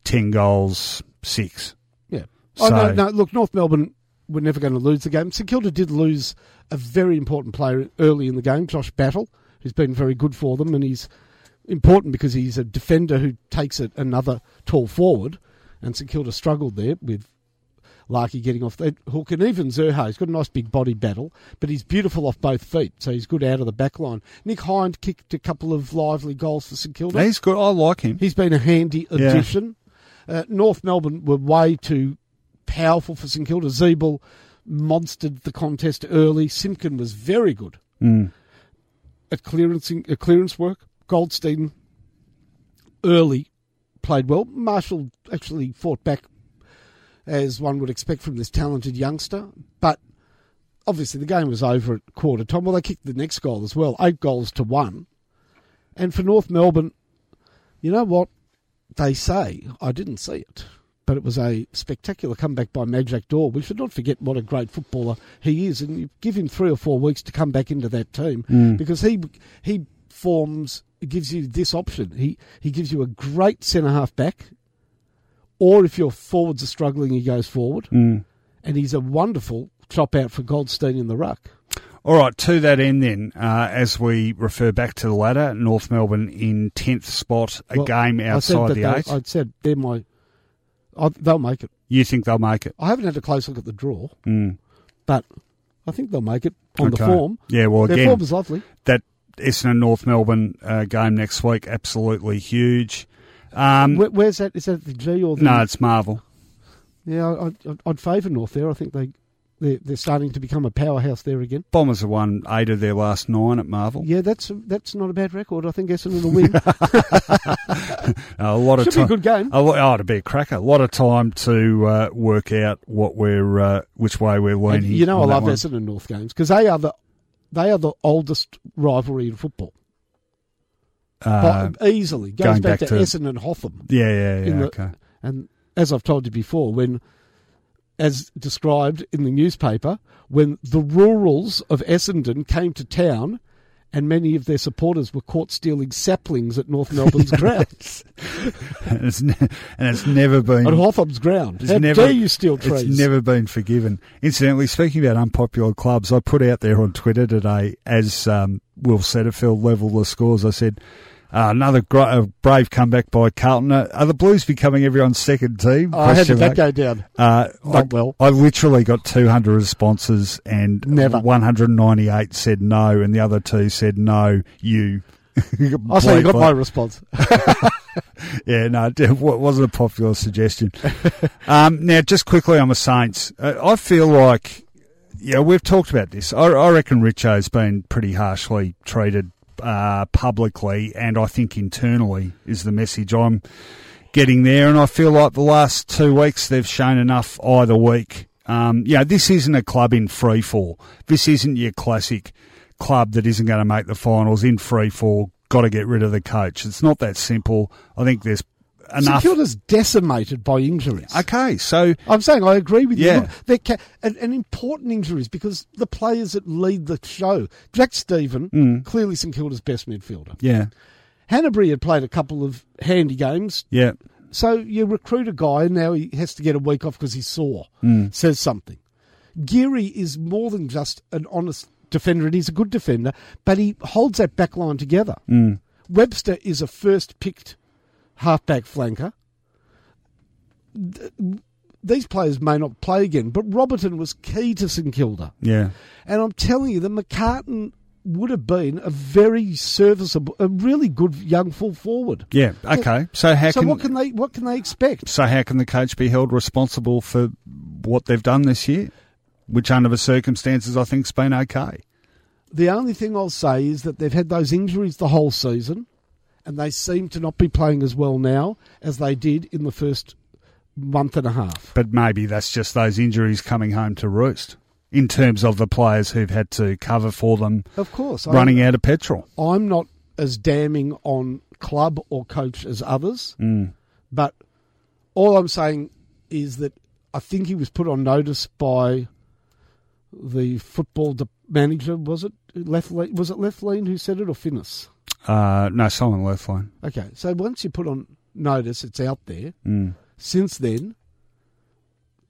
ten goals six. Yeah. Oh, no, no, look, North Melbourne were never going to lose the game. St Kilda did lose a very important player early in the game, Josh Battle, who's been very good for them, and he's important because he's a defender who takes it another tall forward, and St Kilda struggled there with Larkey getting off that hook, and even Zurhaar. He's got a nice big body battle, but he's beautiful off both feet, so he's good out of the back line. Nick Hind kicked a couple of lively goals for St Kilda. He's good. I like him. He's been a handy addition. Uh, North Melbourne were way too powerful for St Kilda. Ziebell monstered the contest early. Simpkin was very good Mm. at clearancing, at clearance work. Goldstein early played well. Marshall actually fought back as one would expect from this talented youngster, but obviously the game was over at quarter time. Well, they kicked the next goal as well, eight goals to one. And for North Melbourne, you know what they say? I didn't see it, but it was a spectacular comeback by Majak Daw. We should not forget what a great footballer he is, and you give him three or four weeks to come back into that team because he he forms gives you this option. He he gives you a great centre half back, or if your forwards are struggling, he goes forward, Mm. and he's a wonderful chop out for Goldstein in the ruck. All right, to that end, then, uh, as we refer back to the ladder, North Melbourne in tenth spot, a Well, game I said outside that the they- eight. I said they're my. I, they'll make it. you think they'll make it? I haven't had a close look at the draw, Mm. but I think they'll make it on the form. Yeah, well, Their again, form is lovely. that Essendon North Melbourne uh, game next week, absolutely huge. Um, Where, where's that? Is that the G or the? no, it's Marvel. Yeah, I, I'd, I'd favour North there. I think they they're, they're starting to become a powerhouse there again. Bombers have won eight of their last nine at Marvel. Yeah, that's that's not a bad record. I think Essendon will win. [laughs] [laughs] a lot of Should be a time. good game. A lot, oh, it'd be a cracker. A lot of time to uh, work out what we're, uh, which way we're And leaning. you know, I love one. Essendon North games because they are the they are the oldest rivalry in football. Uh, easily goes going back, back to, to- Essendon and Hotham. yeah, yeah, yeah. the- Okay. And as I've told you before, when, as described in the newspaper, when the rurals of Essendon came to town and many of their supporters were caught stealing saplings at North Melbourne's [laughs] grounds, and, it's ne- and it's never been. at Hotham's ground. It's How never- dare you steal trees? It's never been forgiven. Incidentally, speaking about unpopular clubs, I put out there on Twitter today as um, Will Setterfield leveled the scores. I said, uh, another gr- uh, brave comeback by Carlton. Uh, are the Blues becoming everyone's second team? Oh, I had that go down. Uh, Not I, well. I literally got 200 responses and Never. 198 said no and the other two said no, you. [laughs] I say you got Blake- my response. [laughs] yeah, no, [laughs] it wasn't a popular suggestion. um, now, just quickly on the Saints, uh, I feel like, yeah, we've talked about this. I, I reckon Richo's been pretty harshly treated uh, publicly, and I think internally is the message I'm getting there. And I feel like the last two weeks they've shown enough either week. Um, know, this isn't a club in free fall. This isn't your classic club that isn't going to make the finals in free fall. Got to get rid of the coach. It's not that simple. I think there's enough. Kilda's decimated by injuries. Okay, so I'm saying I agree with you. Yeah. Look, they're ca- and, and important injuries because the players that lead the show. Jack Steven, Mm. clearly St Kilda's best midfielder. yeah, Hannebery had played a couple of handy games, yeah, so you recruit a guy and now he has to get a week off because he's sore. Mm. Says something. Geary is more than just an honest defender, and he's a good defender, but he holds that back line together. Mm. Webster is a first picked halfback flanker. These players may not play again, but Robertson was key to St Kilda. yeah. And I'm telling you, the McCartin would have been a very serviceable, a really good young full forward. Yeah. Okay. So how so can, what can they what can they expect? so how can the coach be held responsible for what they've done this year, which under the circumstances I think's been okay. The only thing I'll say is that they've had those injuries the whole season, and they seem to not be playing as well now as they did in the first month and a half. But maybe that's just those injuries coming home to roost in terms of the players who've had to cover for them Of course, running out of petrol. I'm not as damning on club or coach as others, Mm. but all I'm saying is that I think he was put on notice by the football manager. Was it Left? Was it Lethlean who said it or Finnis? Uh, no, Simon Lethlean. Okay, so once you put on notice, it's out there. Mm. Since then,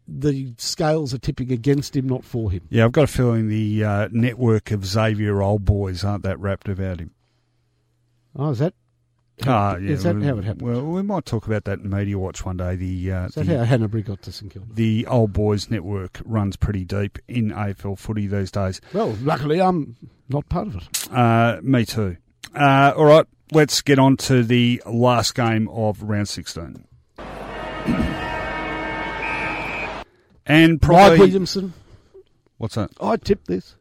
the scales are tipping against him, not for him. Yeah, I've got a feeling the uh, network of Xavier old boys aren't that wrapped about him. Oh, is that Ah, yeah, Is that we- how it happened? Well, we might talk about that in Media Watch one day. The uh, Is that the, how Hannebery got to St Kilda? the old boys network runs pretty deep in AFL footy these days. Well, luckily I'm not part of it. Uh, me too. Uh, all right, let's get on to the last game of round 16. [clears throat] and probably Mike Williamson, what's that? I tipped this.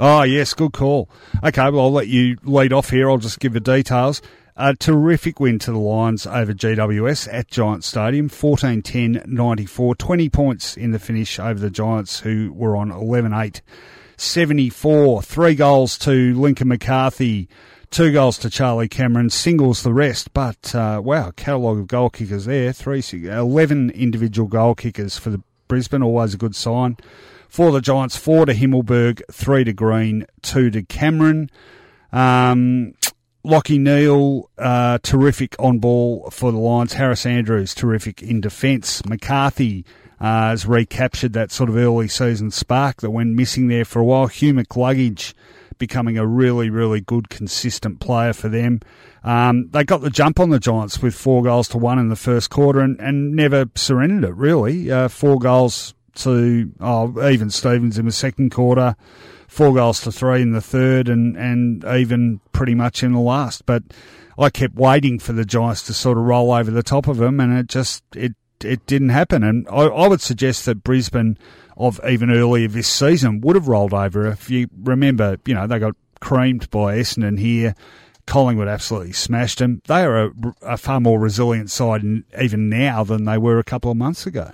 Oh, yes, good call. Okay, well, I'll let you lead off here. I'll just give the details. A terrific win to the Lions over GWS at Giants Stadium, 14 10 94. 20 points in the finish over the Giants, who were on 11 8 74. Three goals to Lincoln McCarthy, two goals to Charlie Cameron, singles the rest. But, uh, wow, catalogue of goal kickers there. Three, 11 individual goal kickers for the Brisbane, always a good sign. For the Giants, four to Himmelberg, three to Green, two to Cameron. Um, Lachie Neale, uh, terrific on ball for the Lions. Harris Andrews, terrific in defence. McCarthy uh, has recaptured that sort of early season spark that went missing there for a while. Hugh McCluggage becoming a really, really good, consistent player for them. Um, they got the jump on the Giants with four goals to one in the first quarter and, and never surrendered it, really. Uh, four goals to oh, even Stevens in the second quarter, four goals to three in the third, and, and even pretty much in the last. But I kept waiting for the Giants to sort of roll over the top of them, and it just it it didn't happen. And I, I would suggest that Brisbane of even earlier this season would have rolled over. If you remember, you know they got creamed by Essendon here. Collingwood absolutely smashed them. They are a, a far more resilient side even now than they were a couple of months ago.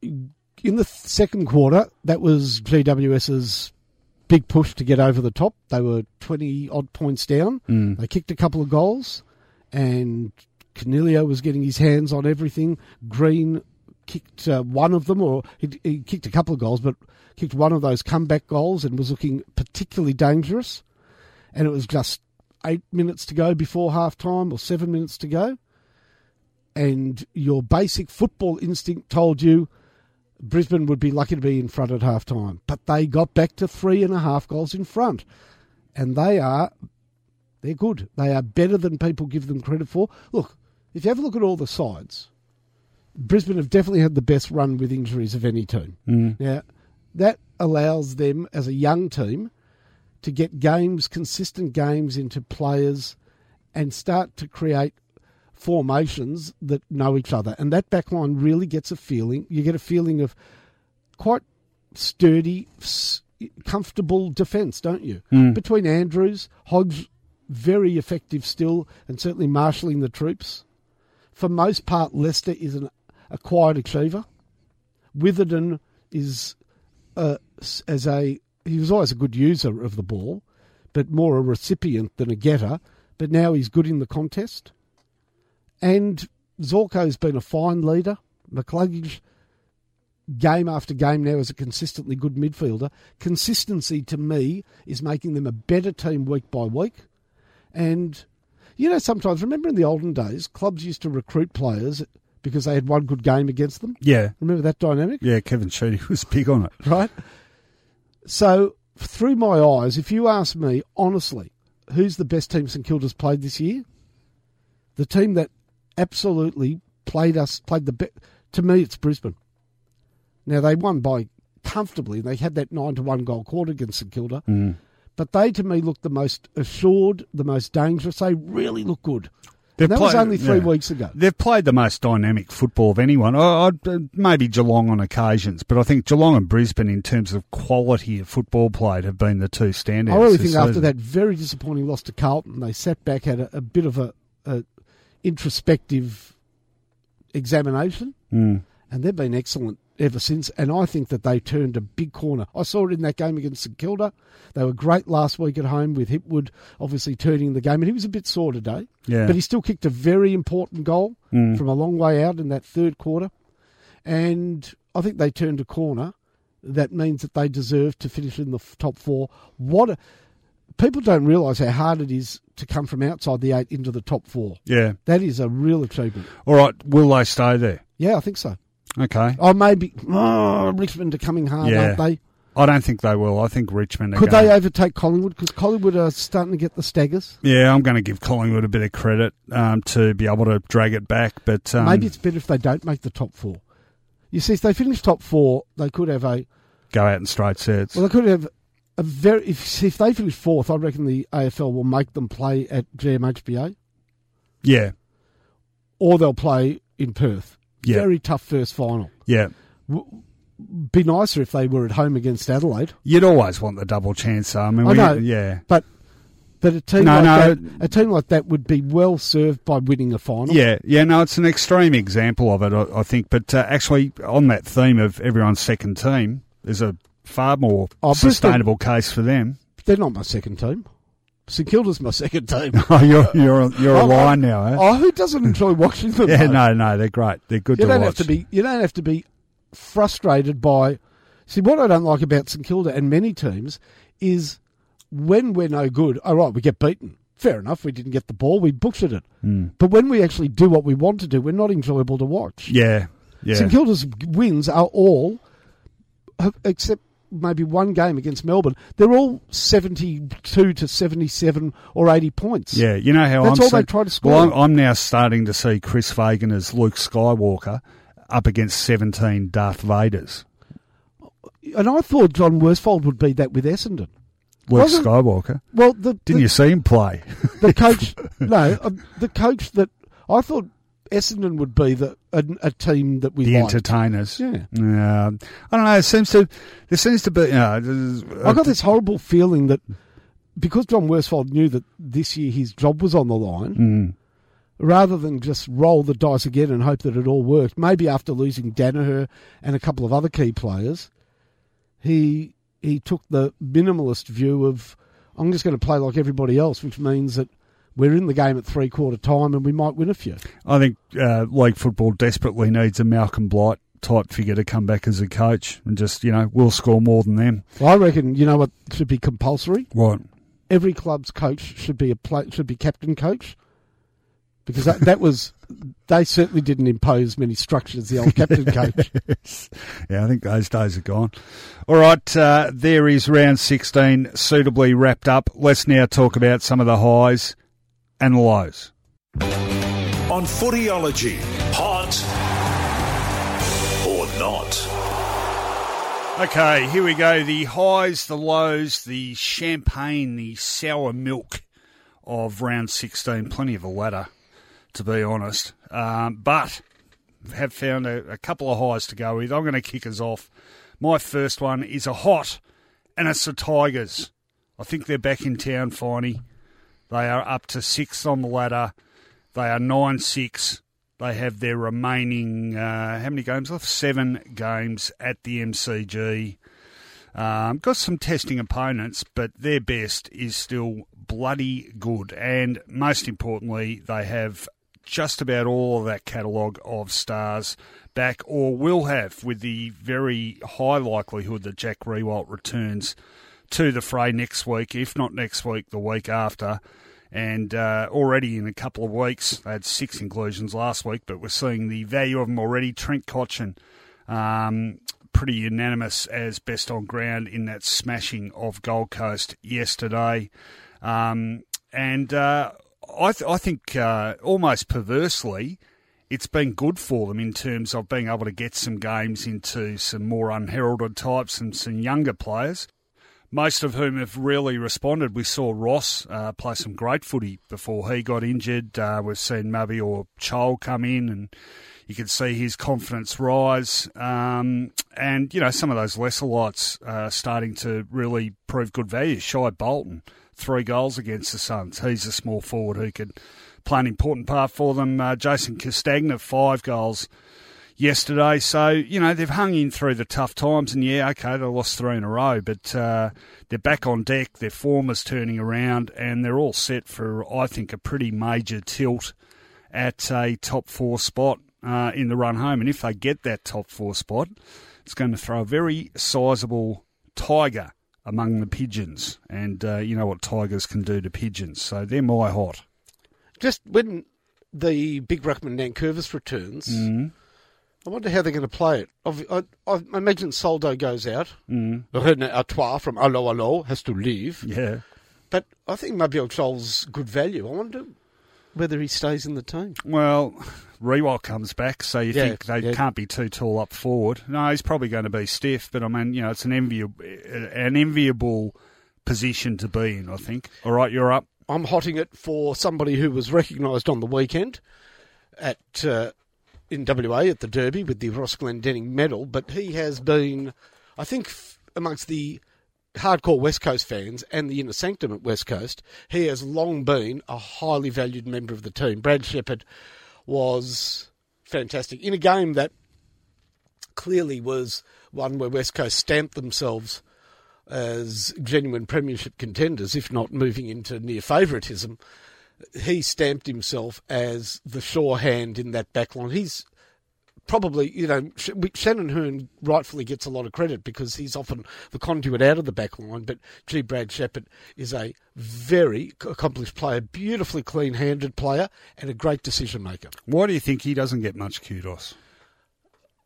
In the second quarter, that was GWS's big push to get over the top. They were 20 odd points down. Mm. They kicked a couple of goals, and Coniglio was getting his hands on everything. Green kicked uh, one of them, or he, he kicked a couple of goals, but kicked one of those comeback goals and was looking particularly dangerous. And it was just eight minutes to go before half time, or seven minutes to go. And your basic football instinct told you Brisbane would be lucky to be in front at half time. But they got back to three and a half goals in front. And they are they're good. They are better than people give them credit for. Look, if you have a look at all the sides, Brisbane have definitely had the best run with injuries of any team. Mm. Now, that allows them as a young team to get games, consistent games into players and start to create formations that know each other. And that backline really gets a feeling, you get a feeling of quite sturdy, comfortable defence, don't you? Between Andrews, Hodge, very effective still, and certainly marshalling the troops. For most part, Lester is an, a quiet achiever. Witherden is uh, as a he was always a good user of the ball, but more a recipient than a getter. But now he's good in the contest. And Zorko's been a fine leader. McCluggage, game after game now, is a consistently good midfielder. Consistency to me is making them a better team week by week. And you know, sometimes remember in the olden days, clubs used to recruit players because they had one good game against them. Yeah, Remember that dynamic? yeah. Kevin Sheedy [laughs] was big on it. right? So, through my eyes, if you ask me honestly, who's the best team St Kilda's played this year? The team that absolutely played us, played the best. To me, it's Brisbane. Now they won by comfortably. They had that nine to one goal quarter against St Kilda, mm. But they to me look the most assured, the most dangerous. They really look good. They've And that was played- only three yeah. weeks ago. They've played the most dynamic football of anyone. I, uh, maybe Geelong on occasions, but I think Geelong and Brisbane, in terms of quality of football played, have been the two standouts. I really think after that very disappointing loss to Carlton, they sat back, had a, a bit of a, a introspective examination, Mm. and they've been excellent ever since. And I think that they turned a big corner. I saw it in that game against St Kilda. They were great last week at home with Hipwood obviously turning the game, and he was a bit sore today. Yeah. But he still kicked a very important goal Mm. from a long way out in that third quarter. And I think they turned a corner. That means that they deserve to finish in the top four. What a, people don't realise how hard it is to come from outside the eight into the top four. Yeah. That is a real achievement. All right. Will they stay there? Yeah, I think so. Okay. Oh, maybe oh, Richmond are coming hard, Yeah. aren't they? I don't think they will. I think Richmond are Could going they overtake Collingwood? Because Collingwood are starting to get the staggers. Yeah, I'm going to give Collingwood a bit of credit um, to be able to drag it back, but um, Maybe it's better if they don't make the top four. You see, if they finish top four, they could have a go out in straight sets. well, they could have a very. If if they finish fourth, I reckon the AFL will make them play at GMHBA, yeah, or they'll play in Perth. Yeah. Very tough first final. yeah. Be nicer if they were at home against Adelaide, You'd always want the double chance. Though. I mean, I we, know. yeah, but but a team No, like no. that, a team like that would be well served by winning a final. yeah, yeah. No, it's an extreme example of it, I, I think. But uh, actually, on that theme of everyone's second team, there's a far more Oh, sustainable case for them. They're not my second team. St Kilda's my second team. [laughs] Oh, you're [laughs] you're you're a Oh, line now, eh? Oh, who doesn't enjoy watching them? yeah, though? no, no, they're great. They're good You to don't watch. have to be. You don't have to be frustrated by. See, what I don't like about St Kilda and many teams is when we're no good. All right, we get beaten. Fair enough. We didn't get the ball. We butchered it. But when we actually do what we want to do, we're not enjoyable to watch. yeah, yeah. St Kilda's wins are all, except maybe one game against Melbourne. They're all seventy-two to seventy-seven or eighty points. Yeah, you know how That's I'm all they try to score. Well, I'm, I'm now starting to see Chris Fagan as Luke Skywalker up against 17 Darth Vaders. And I thought John Worsfold would be that with Essendon. Luke Wasn't- Skywalker. Well, the Didn't the, you see him play? the coach? [laughs] no, uh, the coach that I thought Essendon would be the a, a team that we the liked. entertainers. Yeah. Uh, I don't know. It seems to. There seems to be. You know, I got this horrible feeling that because John Worsfold knew that this year his job was on the line, Mm. rather than just roll the dice again and hope that it all worked, maybe after losing Daniher and a couple of other key players, he he took the minimalist view of I'm just going to play like everybody else, which means that we're in the game at three quarter time and we might win a few. I think uh, league football desperately needs a Malcolm Blight type figure to come back as a coach and just you know we'll score more than them. Well, I reckon you know what should be compulsory. Right. Every club's coach should be a play, should be captain coach, because that, that was [laughs] they certainly didn't impose many structures. The old captain [laughs] coach. Yeah, I think those days are gone. All right, uh, there is round 16 suitably wrapped up. Let's now talk about some of the highs and lows. On Footyology. Hot or not? Okay, here we go. The highs, the lows, the champagne, the sour milk of round 16. Plenty of a ladder, to be honest. Um, but have found a, a couple of highs to go with. I'm going to kick us off. My first one is a hot, and it's the Tigers. I think they're back in town, Finey. They are up to sixth on the ladder. They are 9 6. They have their remaining, uh, how many games left? Seven games at the MCG. Um, got some testing opponents, but their best is still bloody good. And most importantly, they have just about all of that catalogue of stars back, or will have, with the very high likelihood that Jack Riewoldt returns to the fray next week, if not next week, the week after. And uh, already in a couple of weeks, they had six inclusions last week, but we're seeing the value of them already. Trent Cotchin, um, pretty unanimous as best on ground in that smashing of Gold Coast yesterday. Um, and uh, I, th- I think uh, almost perversely, it's been good for them in terms of being able to get some games into some more unheralded types and some younger players most of whom have really responded. We saw Ross uh, play some great footy before he got injured. Uh, we've seen Mabior Chol come in, and you can see his confidence rise. Um, and, you know, some of those lesser lights uh, starting to really prove good value. Shai Bolton, three goals against the Suns. He's a small forward who could play an important part for them. Uh, Jason Castagna, five goals yesterday. So, you know, they've hung in through the tough times, and yeah, okay, they lost three in a row, but uh, they're back on deck. Their form is turning around, and they're all set for, I think, a pretty major tilt at a top four spot uh, in the run home. And if they get that top four spot, it's going to throw a very sizable tiger among the pigeons. And uh, you know what tigers can do to pigeons. So they're my hot. Just when the big ruckman Nankervis returns, I wonder how they're going to play it. I, I, I imagine Soldo goes out. Mm. René Artois from Allo Allo has to leave. Yeah. But I think Mabior Chol's good value. I wonder whether he stays in the team. Well, Riewoldt comes back, so you Yeah, think they yeah. can't be too tall up forward. No, he's probably going to be stiff, but I mean, you know, it's an enviable, an enviable position to be in. I think. All right, you're up. I'm hotting it for somebody who was recognised on the weekend at uh, in WA at the Derby with the Ross Glendinning medal, but he has been, I think, f- amongst the hardcore West Coast fans and the inner sanctum at West Coast, he has long been a highly valued member of the team. Brad Sheppard was fantastic in a game that clearly was one where West Coast stamped themselves as genuine premiership contenders, if not moving into near favouritism. He stamped himself as the sure hand in that backline. He's probably, you know, Shannon Hurn rightfully gets a lot of credit because he's often the conduit out of the backline. But G. Brad Sheppard is a very accomplished player, beautifully clean-handed player, and a great decision maker. Why do you think he doesn't get much kudos?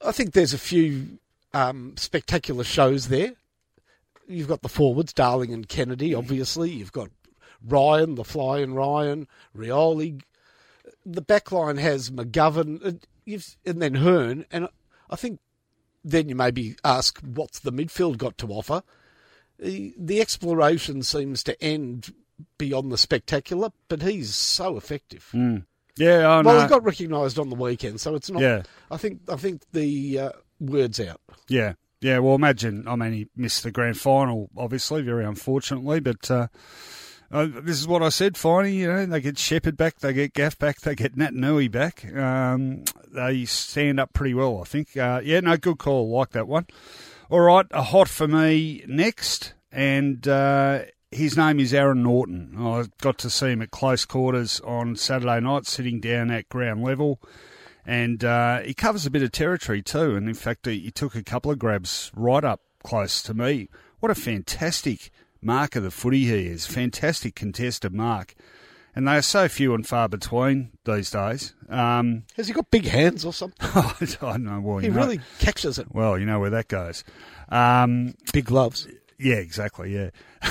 I think there's a few um, spectacular shows there. You've got the forwards, Darling and Kennedy, obviously. You've got Ryan, the flying Ryan, Rioli. The back line has McGovern, and, then Hurn. And I think then you maybe ask what's the midfield got to offer. The, exploration seems to end beyond the spectacular, but he's so effective. Yeah, I know. Well, he got recognised on the weekend, so it's not. Yeah. I think I think the uh, word's out. Yeah, yeah. Well, imagine. I mean, he missed the grand final, obviously, very unfortunately. But uh, uh, this is what I said. Finally, you know, they get Sheppard back, they get Gaff back, they get Nat Nui back. Um, they stand up pretty well, I think. Uh, yeah, no, good call. Like that one. All right, a hot for me next, and uh, his name is Aaron Naughton. I got to see him at close quarters on Saturday night, sitting down at ground level and uh, he covers a bit of territory too. And in fact, he, he took a couple of grabs right up close to me. What a fantastic mark of the footy he is! Fantastic contested mark, and they are so few and far between these days. Um, Has he got big hands or something? [laughs] I don't know. Well, He know, really catches it. well, you know where that goes. Um, Big gloves. yeah, exactly. Yeah, [laughs]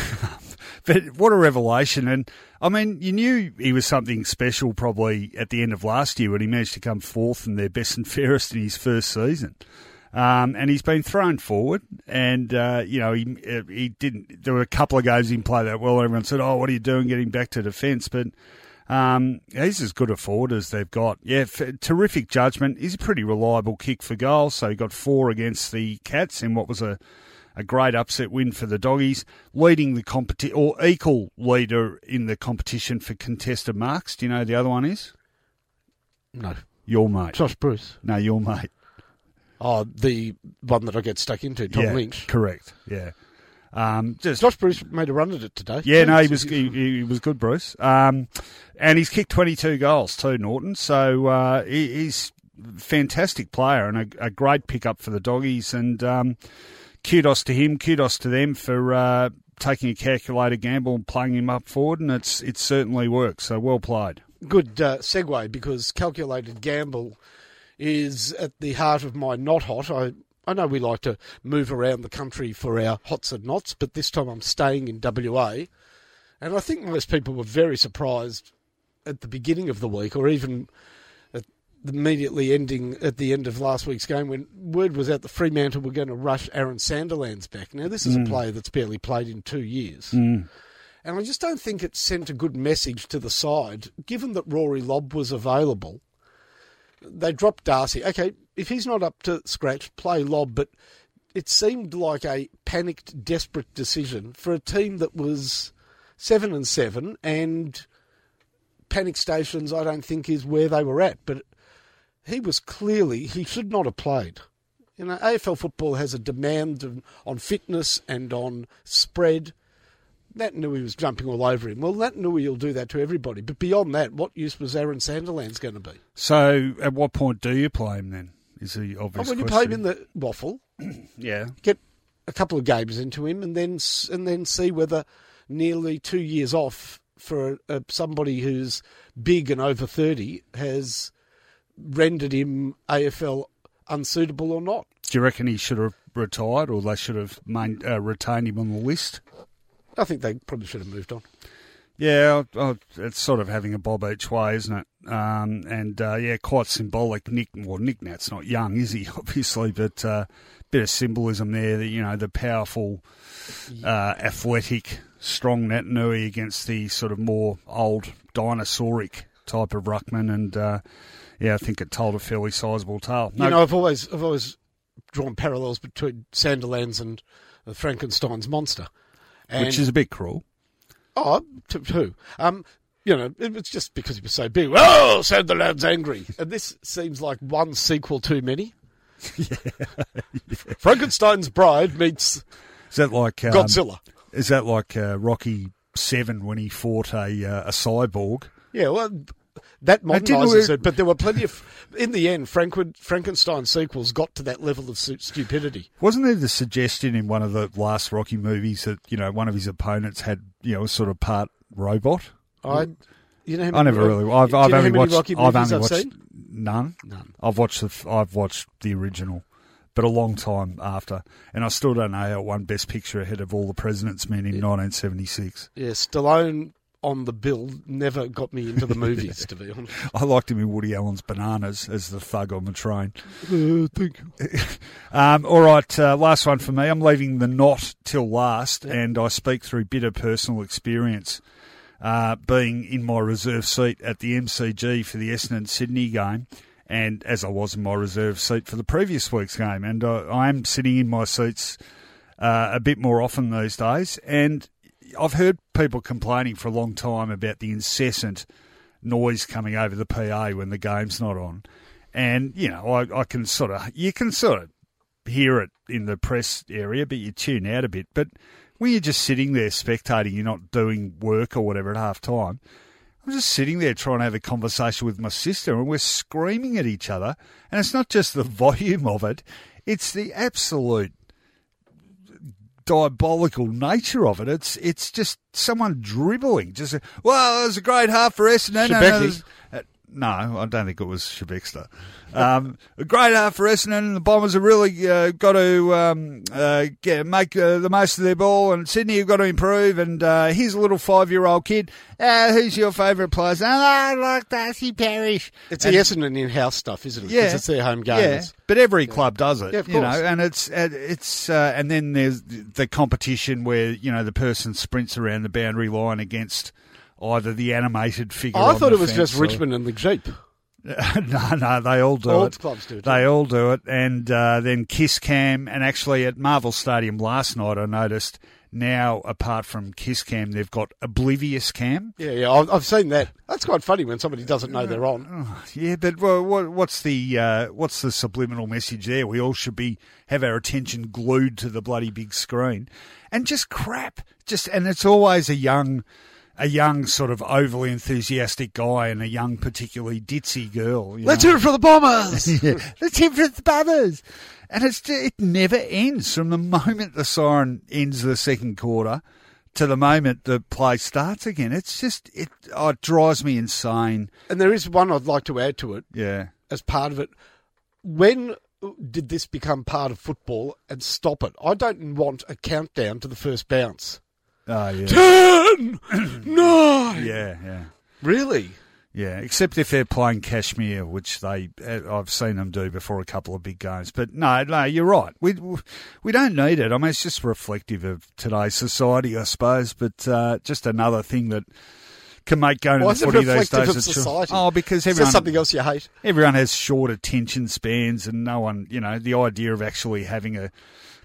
but what a revelation! And I mean, you knew he was something special probably at the end of last year when he managed to come fourth and their best and fairest in his first season. Um, and he's been thrown forward, and uh, you know he he didn't. There were a couple of games he didn't play that well. Everyone said, "Oh, what are you doing, getting back to defence?" But um, he's as good a forward as they've got. Yeah, f- terrific judgment. He's a pretty reliable kick for goal. So he got four against the Cats in what was a a great upset win for the doggies, leading the competition or equal leader in the competition for contested marks. Do you know who the other one is? No. Your mate. Josh Bruce. No, your mate. Oh, the one that I get stuck into, Tom yeah, Lynch. correct. Yeah. Um, just Josh Bruce made a run at it today. Yeah, no, he was he, he was good, Bruce. Um, and he's kicked 22 goals too, Naughton. So uh, he, he's a fantastic player and a, a great pickup for the doggies. And um, kudos to him, kudos to them for uh, taking a calculated gamble and playing him up forward. And it's it's certainly worked. So well played. Good uh, segue because calculated gamble is at the heart of my not hot. I I know we like to move around the country for our hots and nots, but this time I'm staying in WA, and I think most people were very surprised at the beginning of the week, or even at immediately ending at the end of last week's game when word was out that Fremantle were going to rush Aaron Sandilands back. Now this is a mm. player that's barely played in two years. Mm. And I just don't think it sent a good message to the side, given that Rory Lobb was available. They dropped Darcy. Okay, if he's not up to scratch, play Lobb, but it seemed like a panicked, desperate decision for a team that was seven and seven, and panic stations, I don't think, is where they were at. But he was clearly, he should not have played. You know, AFL football has a demand on fitness and on spread. Nat Nui was jumping all over him. Well, Nat Nui will do that to everybody. But beyond that, what use was Aaron Sandilands going to be? So at what point do you play him then? Is the Oh, obvious when you play him in the WAFL, [clears throat] yeah. get a couple of games into him, and then and then see whether nearly two years off for uh, somebody who's big and over thirty has rendered him AFL unsuitable or not. Do you reckon he should have retired, or they should have main, uh, retained him on the list? I think they probably should have moved on. Yeah, it's sort of having a bob each way, isn't it? Um, and uh, yeah, quite symbolic. Nick, well, Nick Nat's not young, is he? [laughs] Obviously, but uh, bit of symbolism there. That you know, the powerful, uh, athletic, strong Naitanui against the sort of more old dinosauric type of ruckman, and uh, yeah, I think it told a fairly sizable tale. You know, I've always I've always drawn parallels between Sandilands and Frankenstein's monster, and which is a bit cruel. oh, to who? Um, you know, it was just because he was so big. Oh, Sandiland's angry, and this seems like one sequel too many. [laughs] Yeah. [laughs] Frankenstein's Bride meets Is that like um, Godzilla. Is that like uh, Rocky Seven when he fought a uh, a cyborg? Yeah, well, that didn't modernises it, but there were plenty of. In the end, Franken, Frankenstein sequels got to that level of stupidity. Wasn't there the suggestion in one of the last Rocky movies that you know one of his opponents had you know sort of part robot? I, you know, I never really. I've, I've only watched. Rocky I've only I've watched seen? none. None. I've watched the. I've watched the original, but a long time after, and I still don't know how it won Best Picture ahead of All the President's Men in 1976. Yeah, Stallone on the bill never got me into the movies, to be honest. [laughs] I liked him in Woody Allen's Bananas as the thug on the train. Uh, thank you. [laughs] Um, all right, uh, last one for me. I'm leaving the not till last, and I speak through bitter personal experience. Uh, being in my reserve seat at the MCG for the Essendon Sydney game, and as I was in my reserve seat for the previous week's game, and I am sitting in my seats uh, a bit more often these days, and I've heard people complaining for a long time about the incessant noise coming over the PA when the game's not on. And, you know, I, I can sort of, you can sort of hear it in the press area, but you tune out a bit. But when you're just sitting there spectating, you're not doing work or whatever at half time. I'm just sitting there trying to have a conversation with my sister, and we're screaming at each other. And it's not just the [laughs] volume of it, it's the absolute diabolical nature of it. It's it's just someone dribbling. Just well, it was a great half for Essendon. and it Shebeki. No, I don't think it was Shabexter. Um, a great half for Essendon, and the Bombers have really uh, got to um, uh, get, make uh, the most of their ball, and Sydney have got to improve. And uh, here's a little five-year-old kid. Uh, who's your favourite player? Oh, I like Darcy Parish. It's And- the Essendon in-house stuff, isn't it? yeah, it's their home Yeah, games. but every club does it. Yeah, of you know, course. and it's it's uh, and then there's the competition where you know the person sprints around the boundary line against either the animated figure. I thought it was just or- Richmond and the Jeep. [laughs] no, no, they all do All it. clubs do it. They all do it, and uh, then Kiss Cam, and actually at Marvel Stadium last night, I noticed now apart from Kiss Cam, they've got Oblivious Cam. Yeah, yeah, I've, I've seen that. That's quite funny when somebody doesn't know they're on. Yeah, but well, what, what's the uh, what's the subliminal message there? We all should be have our attention glued to the bloody big screen, and just crap. Just and it's always a young, a young sort of overly enthusiastic guy and a young, particularly ditzy girl. Let's know. hear it for the Bombers. [laughs] yeah, let's hear for the Bombers. And it's it never ends from the moment the siren ends the second quarter to the moment the play starts again. It's just it, oh, it drives me insane. and there is one I'd like to add to it Yeah. as part of it. When uh, did this become part of football and stop it? I don't want a countdown to the first bounce. Oh yeah. Ten, [clears throat] nine. Yeah, yeah. Really? Yeah, except if they're playing Kashmir, which they uh, I've seen them do before a couple of big games. But no, no, you're right. We we don't need it. I mean, it's just reflective of today's society, I suppose. But uh, just another thing that can make going Why to the footy these days. of society? Oh, because everyone something else you hate? everyone has short attention spans, and no one, you know, the idea of actually having a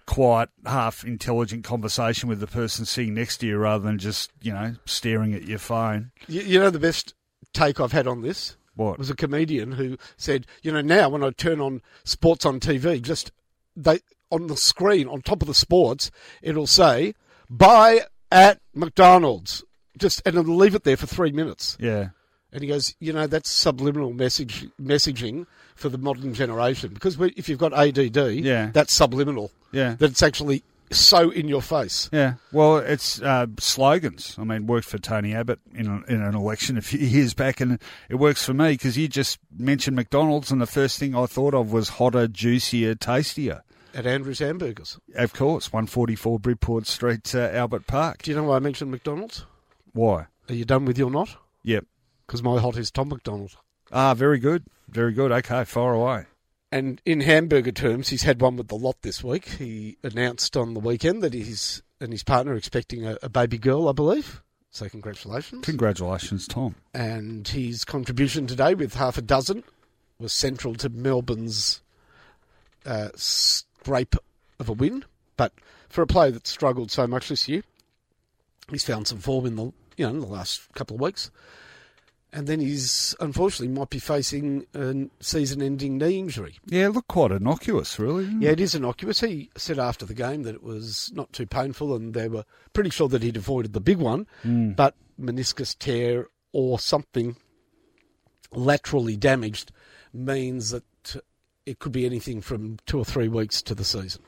quiet, half intelligent conversation with the person sitting next to you rather than just, you know, staring at your phone. You, you know the best take I've had on this What? was a comedian who said, you know, now when I turn on sports on TV, just they on the screen on top of the sports, it'll say buy at McDonald's. Just and it'll leave it there for three minutes. Yeah. And he goes, you know, that's subliminal message messaging for the modern generation because we, if you've got ADD, Yeah. that's subliminal. Yeah. That it's actually so in your face. Yeah, well, it's uh, slogans. I mean, worked for Tony Abbott in, a, in an election a few [laughs] years back, and it works for me because you just mentioned McDonald's, and the first thing I thought of was hotter, juicier, tastier. At Andrew's Hamburgers. Of course, 144 Bridport Street, uh, Albert Park. Do you know why I mentioned McDonald's? Why? Are you done with your knot? Yep. Because my hot is Tom McDonald. Ah, very good. Very good. Okay, far away. And in hamburger terms, he's had one with the lot this week. He announced on the weekend that he's and his partner are expecting a, a baby girl, I believe. So congratulations. Congratulations, Tom. and his contribution today with half a dozen was central to Melbourne's uh, scrape of a win. But for a player that struggled so much this year, he's found some form in the you know in the last couple of weeks, and then he's unfortunately might be facing a season-ending knee injury. Yeah, look quite innocuous, really. Yeah, it? it is innocuous. He said after the game that it was not too painful, and they were pretty sure that he'd avoided the big one, but meniscus tear or something laterally damaged means that it could be anything from two or three weeks to the season.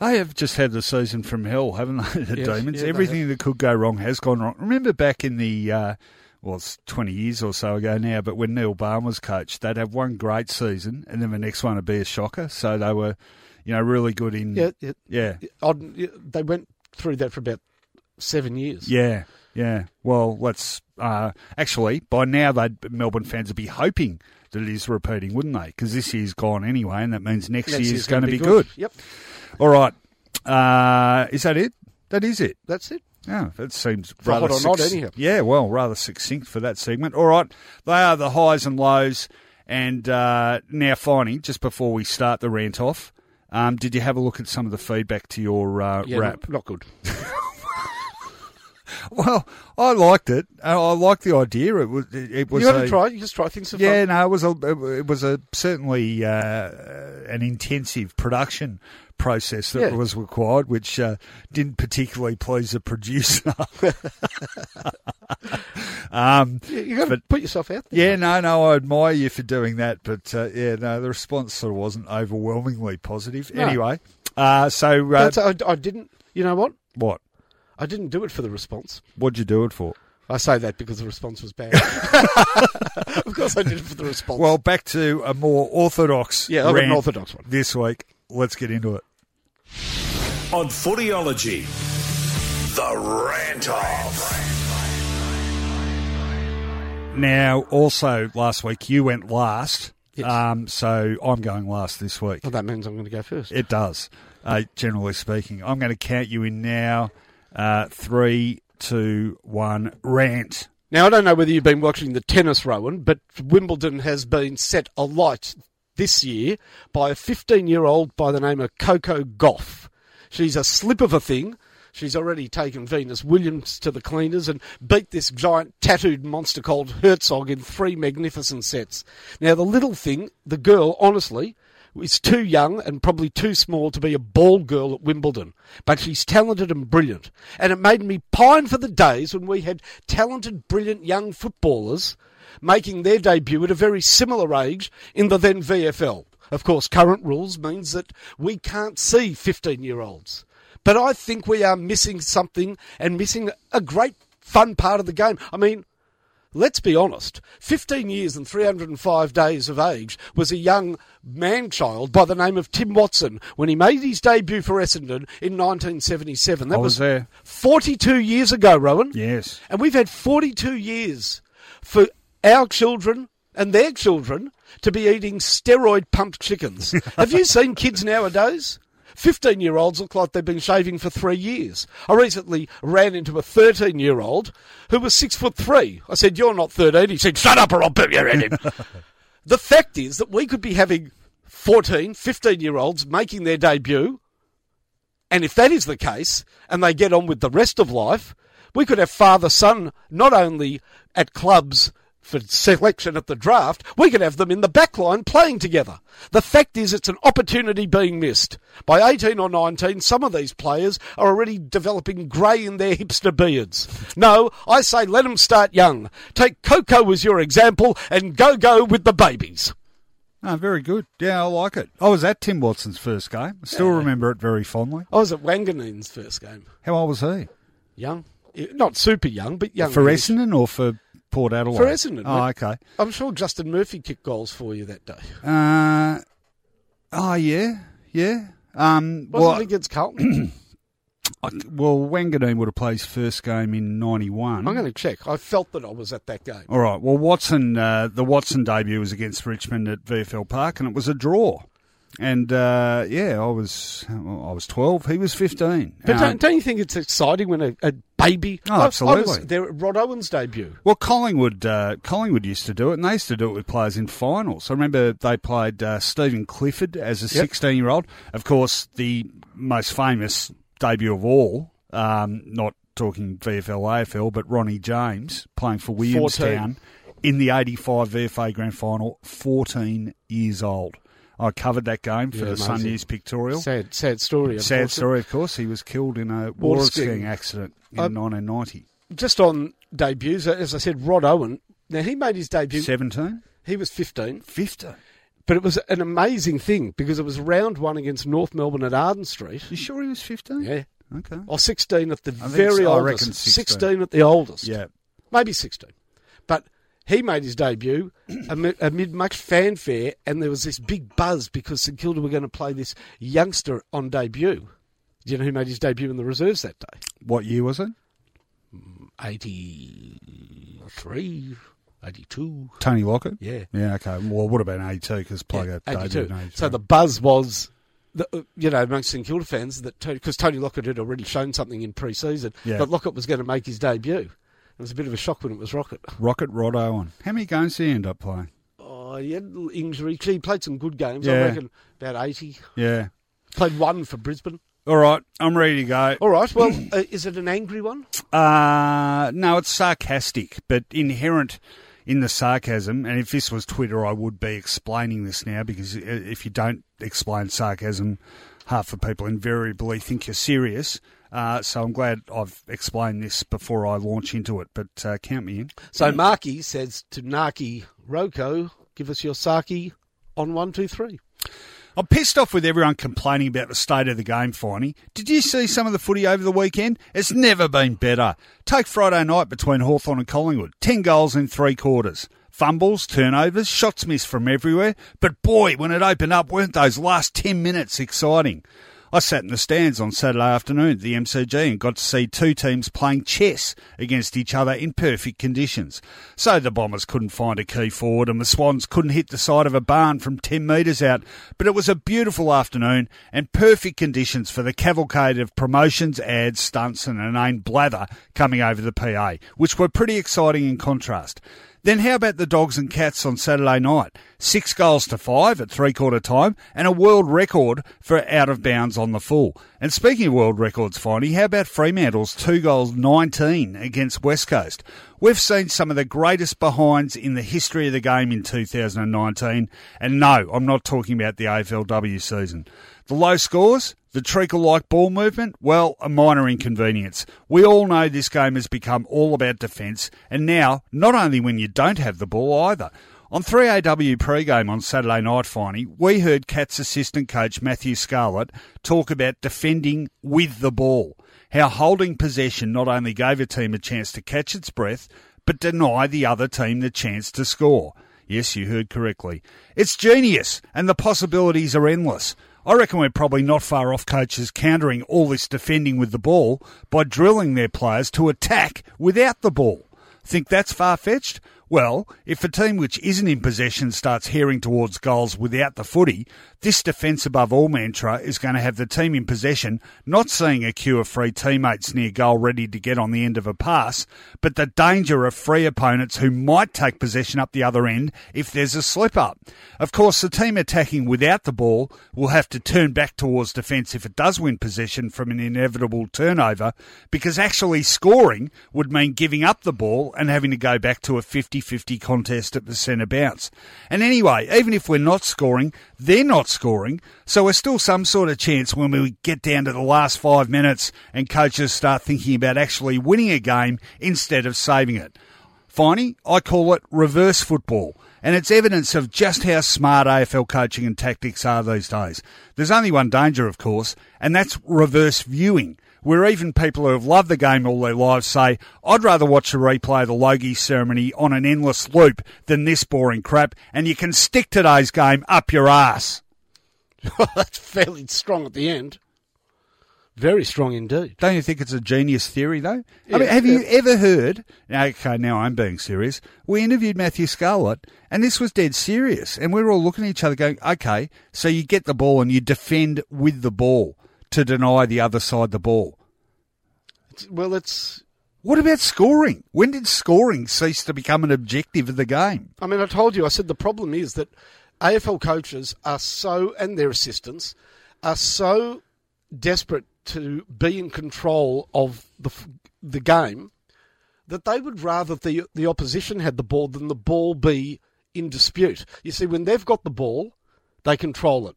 They have just had the season from hell, haven't they, [laughs] the Yes, Demons? yeah, they Everything that could go wrong has gone wrong. Remember back in the, uh, well, it's 20 years or so ago now, but when Neil Barn was coach, they'd have one great season and then the next one would be a shocker. So they were, you know, really good in. Yeah, yeah. Yeah. Odd, they went through that for about seven years. Yeah, yeah. Well, let's uh, actually by now they'd, Melbourne fans would be hoping that it is repeating, wouldn't they? Because this year's gone anyway, and that means next, Next year's year's going to gonna be good. Yep, All right, uh, is that it? That is it. that's it. Yeah, that seems rather hot or not, anyhow. Yeah, well, rather succinct for that segment. All right, they are the highs and lows. And uh, now, finally, just before we start the rant off, um, did you have a look at some of the feedback to your uh, Yeah, rap? not, not good. [laughs] Well, I liked it. I liked the idea. It was. It, was. you haven't a- tried. You just try things Yeah, fun. no, it was a. It was a certainly uh, an intensive production process that Yeah. was required, which uh, didn't particularly please the producer. [laughs] um, You, you got to put yourself out there. yeah, no, no, I admire you for doing that, but uh, yeah, no, the response sort of wasn't overwhelmingly positive. No. Anyway, uh, so uh, I, I didn't. You know what? what? I didn't do it for the response. What'd you do it for? I say that because the response was bad. [laughs] of course, I did it for the response. Well, back to a more orthodox. yeah, I've an orthodox one. this week. Let's get into it. On Footyology, the rant off. Now, also last week you went last, Yes. um, so I'm going last this week. Well, that means I'm going to go first. It does, uh, generally speaking. I'm going to count you in now. Uh, three, two, one, rant. Now, I don't know whether you've been watching the tennis, Rohan, but Wimbledon has been set alight this year by a 15 year old by the name of Coco Gauff. She's a slip of a thing. She's already taken Venus Williams to the cleaners and beat this giant tattooed monster called Hercog in three magnificent sets. Now, the little thing, the girl, honestly, is too young and probably too small to be a ball girl at Wimbledon, but she's talented and brilliant. And it made me pine for the days when we had talented, brilliant young footballers making their debut at a very similar age in the then VFL. Of course, current rules means that we can't see 15 year olds. But I think we are missing something and missing a great fun part of the game. I mean, let's be honest, 15 years and 305 days of age was a young man child by the name of Tim Watson when he made his debut for Essendon in 1977. That I was there. 42 years ago, Rohan. Yes. And we've had 42 years for our children and their children to be eating steroid pumped chickens. [laughs] Have you seen kids nowadays? 15 year olds look like they've been shaving for three years. I recently ran into a 13 year old who was six foot three. I said, You're not 13. He said, Shut up or I'll put your head in. [laughs] the fact is that we could be having 14, 15 year olds making their debut. And if that is the case, and they get on with the rest of life, we could have father son not only at clubs for selection at the draft, we could have them in the back line playing together. The fact is, it's an opportunity being missed. By 18 or 19, some of these players are already developing grey in their hipster beards. No, I say let them start young. Take Coco as your example and go go with the babies. Oh, very good. Yeah, I like it. I was at Tim Watson's first game. I still remember it very fondly. I was at Wanganeen's first game. How old was he? Young, not super young, but young. For Essendon or for Port Adelaide? For Essendon, Oh, okay. I'm sure Justin Murphy kicked goals for you that day. Uh, oh, yeah, yeah. Um, Wasn't well, it against Carlton? [clears throat] I- well, Wanganeen would have played his first game in '91. I'm going to check. I felt that I was at that game. All right. Well, Watson, uh, the Watson debut was against Richmond at VFL Park, and it was a draw. And uh, yeah, I was I was 12. He was 15. But Um, don't, don't you think it's exciting when a, a baby? Oh, I- I absolutely. was there at Rod Owen's debut. Well, Collingwood, uh, Collingwood used to do it, and they used to do it with players in finals. I remember they played uh, Stephen Clifford as a Yep. 16 year old. Of course, the most famous debut of all, um, not talking VFL AFL, but Ronnie James playing for Williamstown in the 85 VFA Grand Final, 14 years old. I covered that game for Yeah, the Sun. News Pictorial. Sad, sad story. Sad unfortunately. story, of course. He was killed in a water skiing. skiing accident in Uh, 1990. Just on debuts, as I said, Rod Owen. Now he made his debut. 17? He was 15, 15? but it was an amazing thing because it was round one against North Melbourne at Arden Street. You sure he was 15? Yeah, Okay. or 16 at the think very. I oldest. reckon 16. 16 at the oldest. Yeah. maybe 16. But he made his debut [clears throat] amid, amid much fanfare, and there was this big buzz because St Kilda were going to play this youngster on debut. Do you know who made his debut in the reserves that day? What year was it? 83, 82. Tony Lockett? Yeah. Yeah, okay. Well, it would have been 82 because Plugger Yeah, debuted 82. in 83. So the buzz was, the, uh, you know, amongst St Kilda fans that because Tony Lockett had already shown something in pre-season Yeah. that Lockett was going to make his debut. It was a bit of a shock when it was Rocket. Rocket Rod Owen. How many games did he end up playing? Oh, he had a injury. He played some good games. I reckon about 80. Yeah. Played one for Brisbane. All right, I'm ready to go. All right. Well, [clears throat] uh, is it an angry one? Uh, no, it's sarcastic, but inherent in the sarcasm. And if this was Twitter, I would be explaining this now because if you don't explain sarcasm, half the people invariably think you're serious. Uh, so I'm glad I've explained this before I launch into it, but uh, count me in. So Marky says to Naki Roko, give us your sake on one, two, three. I'm pissed off with everyone complaining about the state of the game, Finey. Did you see some of the footy over the weekend? It's never been better. Take Friday night between Hawthorn and Collingwood. Ten goals in three quarters. Fumbles, turnovers, shots missed from everywhere. But boy, when it opened up, weren't those last ten minutes exciting? I sat in the stands on Saturday afternoon at the MCG and got to see two teams playing chess against each other in perfect conditions. So the Bombers couldn't find a key forward and the Swans couldn't hit the side of a barn from 10 metres out. But it was a beautiful afternoon and perfect conditions for the cavalcade of promotions, ads, stunts and inane blather coming over the PA, which were pretty exciting in contrast. Then how about the dogs and cats on Saturday night? Six goals to five at three quarter time and a world record for out of bounds on the full. And speaking of world records, Finey, how about Fremantle's two goals 19 against West Coast? We've seen some of the greatest behinds in the history of the game in 2019. And no, I'm not talking about the AFLW season. The low scores, the treacle like ball movement, well, a minor inconvenience. We all know this game has become all about defence, and now, not only when you don't have the ball either. On 3AW pre-game on Saturday night, Finey, we heard Cats assistant coach Matthew Scarlett talk about defending with the ball. How holding possession not only gave a team a chance to catch its breath, but deny the other team the chance to score. Yes, you heard correctly. It's genius, and the possibilities are endless. I reckon we're probably not far off coaches countering all this defending with the ball by drilling their players to attack without the ball. Think that's far fetched? Well, if a team which isn't in possession starts hearing towards goals without the footy, this defence above all mantra is going to have the team in possession not seeing a queue of free teammates near goal ready to get on the end of a pass, but the danger of free opponents who might take possession up the other end if there's a slip up. Of course, the team attacking without the ball will have to turn back towards defence if it does win possession from an inevitable turnover, because actually scoring would mean giving up the ball and having to go back to a 50 50 contest at the centre bounce. And anyway, even if we're not scoring, they're not scoring, so we're still some sort of chance when we get down to the last five minutes and coaches start thinking about actually winning a game instead of saving it. Finey, I call it reverse football. And it's evidence of just how smart AFL coaching and tactics are these days. There's only one danger, of course, and that's reverse viewing where even people who have loved the game all their lives say, I'd rather watch a replay of the Logie ceremony on an endless loop than this boring crap, and you can stick today's game up your ass. [laughs] That's fairly strong at the end. Very strong indeed. Don't you think it's a genius theory, though? Yeah, I mean, have you ever heard? Okay, now I'm being serious. We interviewed Matthew Scarlett, and this was dead serious. And we were all looking at each other going, okay, so you get the ball and you defend with the ball to deny the other side the ball. It's- well, it's. What about scoring? When did scoring cease to become an objective of the game? I mean, I told you. I said the problem is that AFL coaches are so, and their assistants are so desperate to be in control of the the game that they would rather the the opposition had the ball than the ball be in dispute. You see, when they've got the ball, they control it.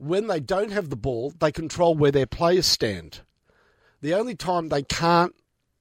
When they don't have the ball, they control where their players stand. The only time they can't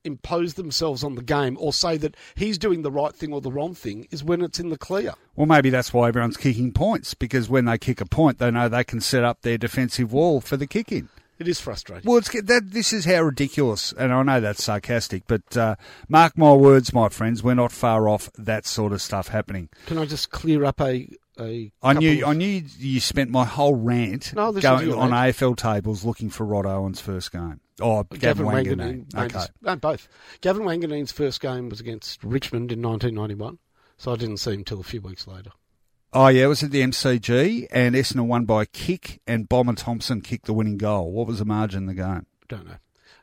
impose themselves on the game or say that he's doing the right thing or the wrong thing is when it's in the clear. Well, maybe that's why everyone's kicking points because when they kick a point, they know they can set up their defensive wall for the kick in. It is frustrating. Well, it's that. This is how ridiculous, and I know that's sarcastic, but uh, mark my words, my friends, we're not far off that sort of stuff happening. Can I just clear up a a? I knew, of- I knew you spent my whole rant No, going on rant. AFL tables looking for Rod Owen's first game. Oh, Gavin, Gavin Wanganeen. Wanganeen. Okay. No, both. Gavin Wanganeen's first game was against Richmond in 1991, so I didn't see him till a few weeks later. Oh yeah, it was at the MCG, and Essendon won by a kick, and Bomber Thompson kicked the winning goal. What was the margin of the game? Don't know.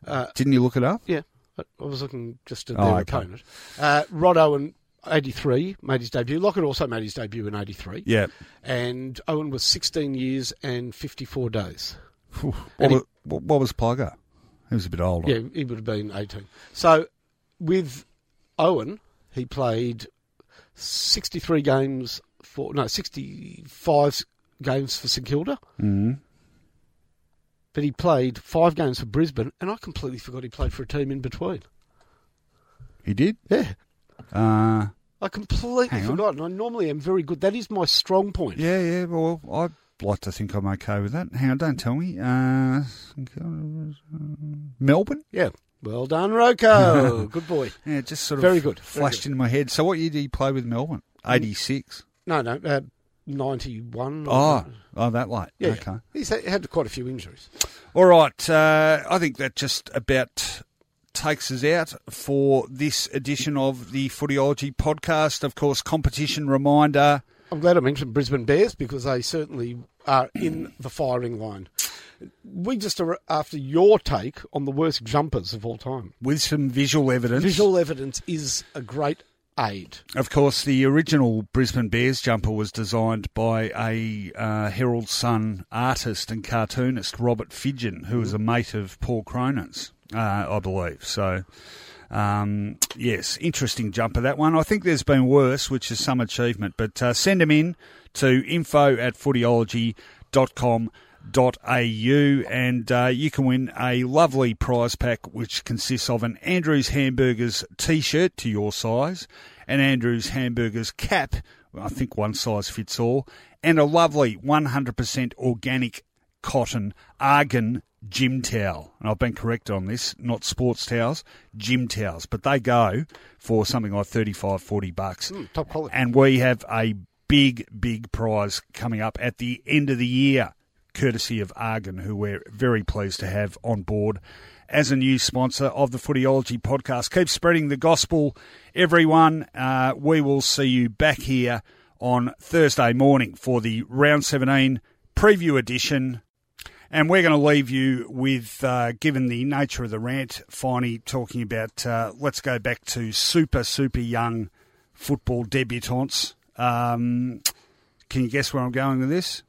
Uh, Didn't you look it up? yeah, I was looking just at Oh, their okay. opponent. Uh, Rod Owen, 83, made his debut. Lockett also made his debut in 83. Yeah. And Owen was 16 years and 54 days. What, And he- was, what was Plugger? He was a bit older. Yeah, he would have been 18. So with Owen, he played 63 games for, no, 65 games for St Kilda, hmm but he played five games for Brisbane, and I completely forgot he played for a team in between. He did. Yeah. Uh, I completely forgot, and I normally am very good. That is my strong point. yeah, yeah. Well, I'd like to think I'm okay with that. Hang on, don't tell me. Uh, Melbourne. Yeah. Well done, Rocco. [laughs] good boy. Yeah, just sort of Very good, very flashed good. into my head. So, what year did he play with Melbourne? Eighty six. No, no, uh, 91. Oh, oh, that late. yeah. Okay. He's had, had quite a few injuries. All right. Uh, I think that just about takes us out for this edition of the Footyology podcast. Of course, competition reminder. I'm glad I mentioned Brisbane Bears because they certainly are in the firing line. We just are after your take on the worst jumpers of all time. with some visual evidence. Visual evidence is a great aid. Of course, the original Brisbane Bears jumper was designed by a uh, Herald Sun artist and cartoonist, Robert Fidgen, who was a mate of Paul Cronin's, uh, I believe. So, um, yes, interesting jumper, that one. I think there's been worse, which is some achievement. But uh, send them in to info at footyology.com.au and uh, you can win a lovely prize pack which consists of an Andrews Hamburgers t-shirt to your size, an Andrews Hamburgers cap, I think one size fits all, and a lovely 100% organic cotton argan gym towel. And I've been corrected on this, not sports towels, gym towels, but they go for something like 35, 40 bucks. Mm, top quality. And we have a big, big prize coming up at the end of the year, courtesy of Argan, who we're very pleased to have on board as a new sponsor of the Footyology podcast. Keep spreading the gospel, everyone. Uh, we will see you back here on Thursday morning for the Round 17 preview edition. And we're going to leave you with, uh, given the nature of the rant, Finey talking about, uh, let's go back to super, super young football debutantes. Um, can you guess where I'm going with this?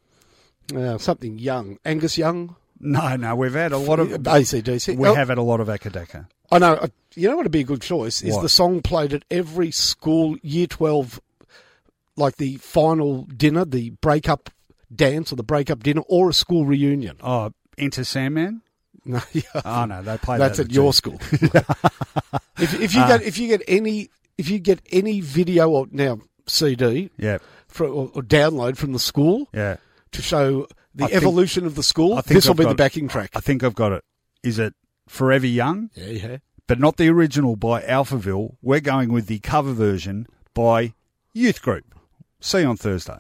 Uh, something young. Angus Young, No, no, we've had a lot of. [laughs] ACDC. We Oh, have had a lot of Acca Dacca. I know. uh, You know what would be a good choice is What? the song played at every school year twelve, like the final dinner, the breakup dance or the breakup dinner, or a school reunion. Oh, Enter Sandman? [laughs] No, yeah. Oh, no, they play that's that at your school. [laughs] [laughs] if, if you Ah. get if you get any if you get any video or now CD Yeah, for, or, or download from the school yeah. to show the I think- evolution of the school. I think This will be the it. backing track. I think I've got it. Is it Forever Young? yeah, yeah. But not the original by Alphaville. We're going with the cover version by Youth Group. See you on Thursday.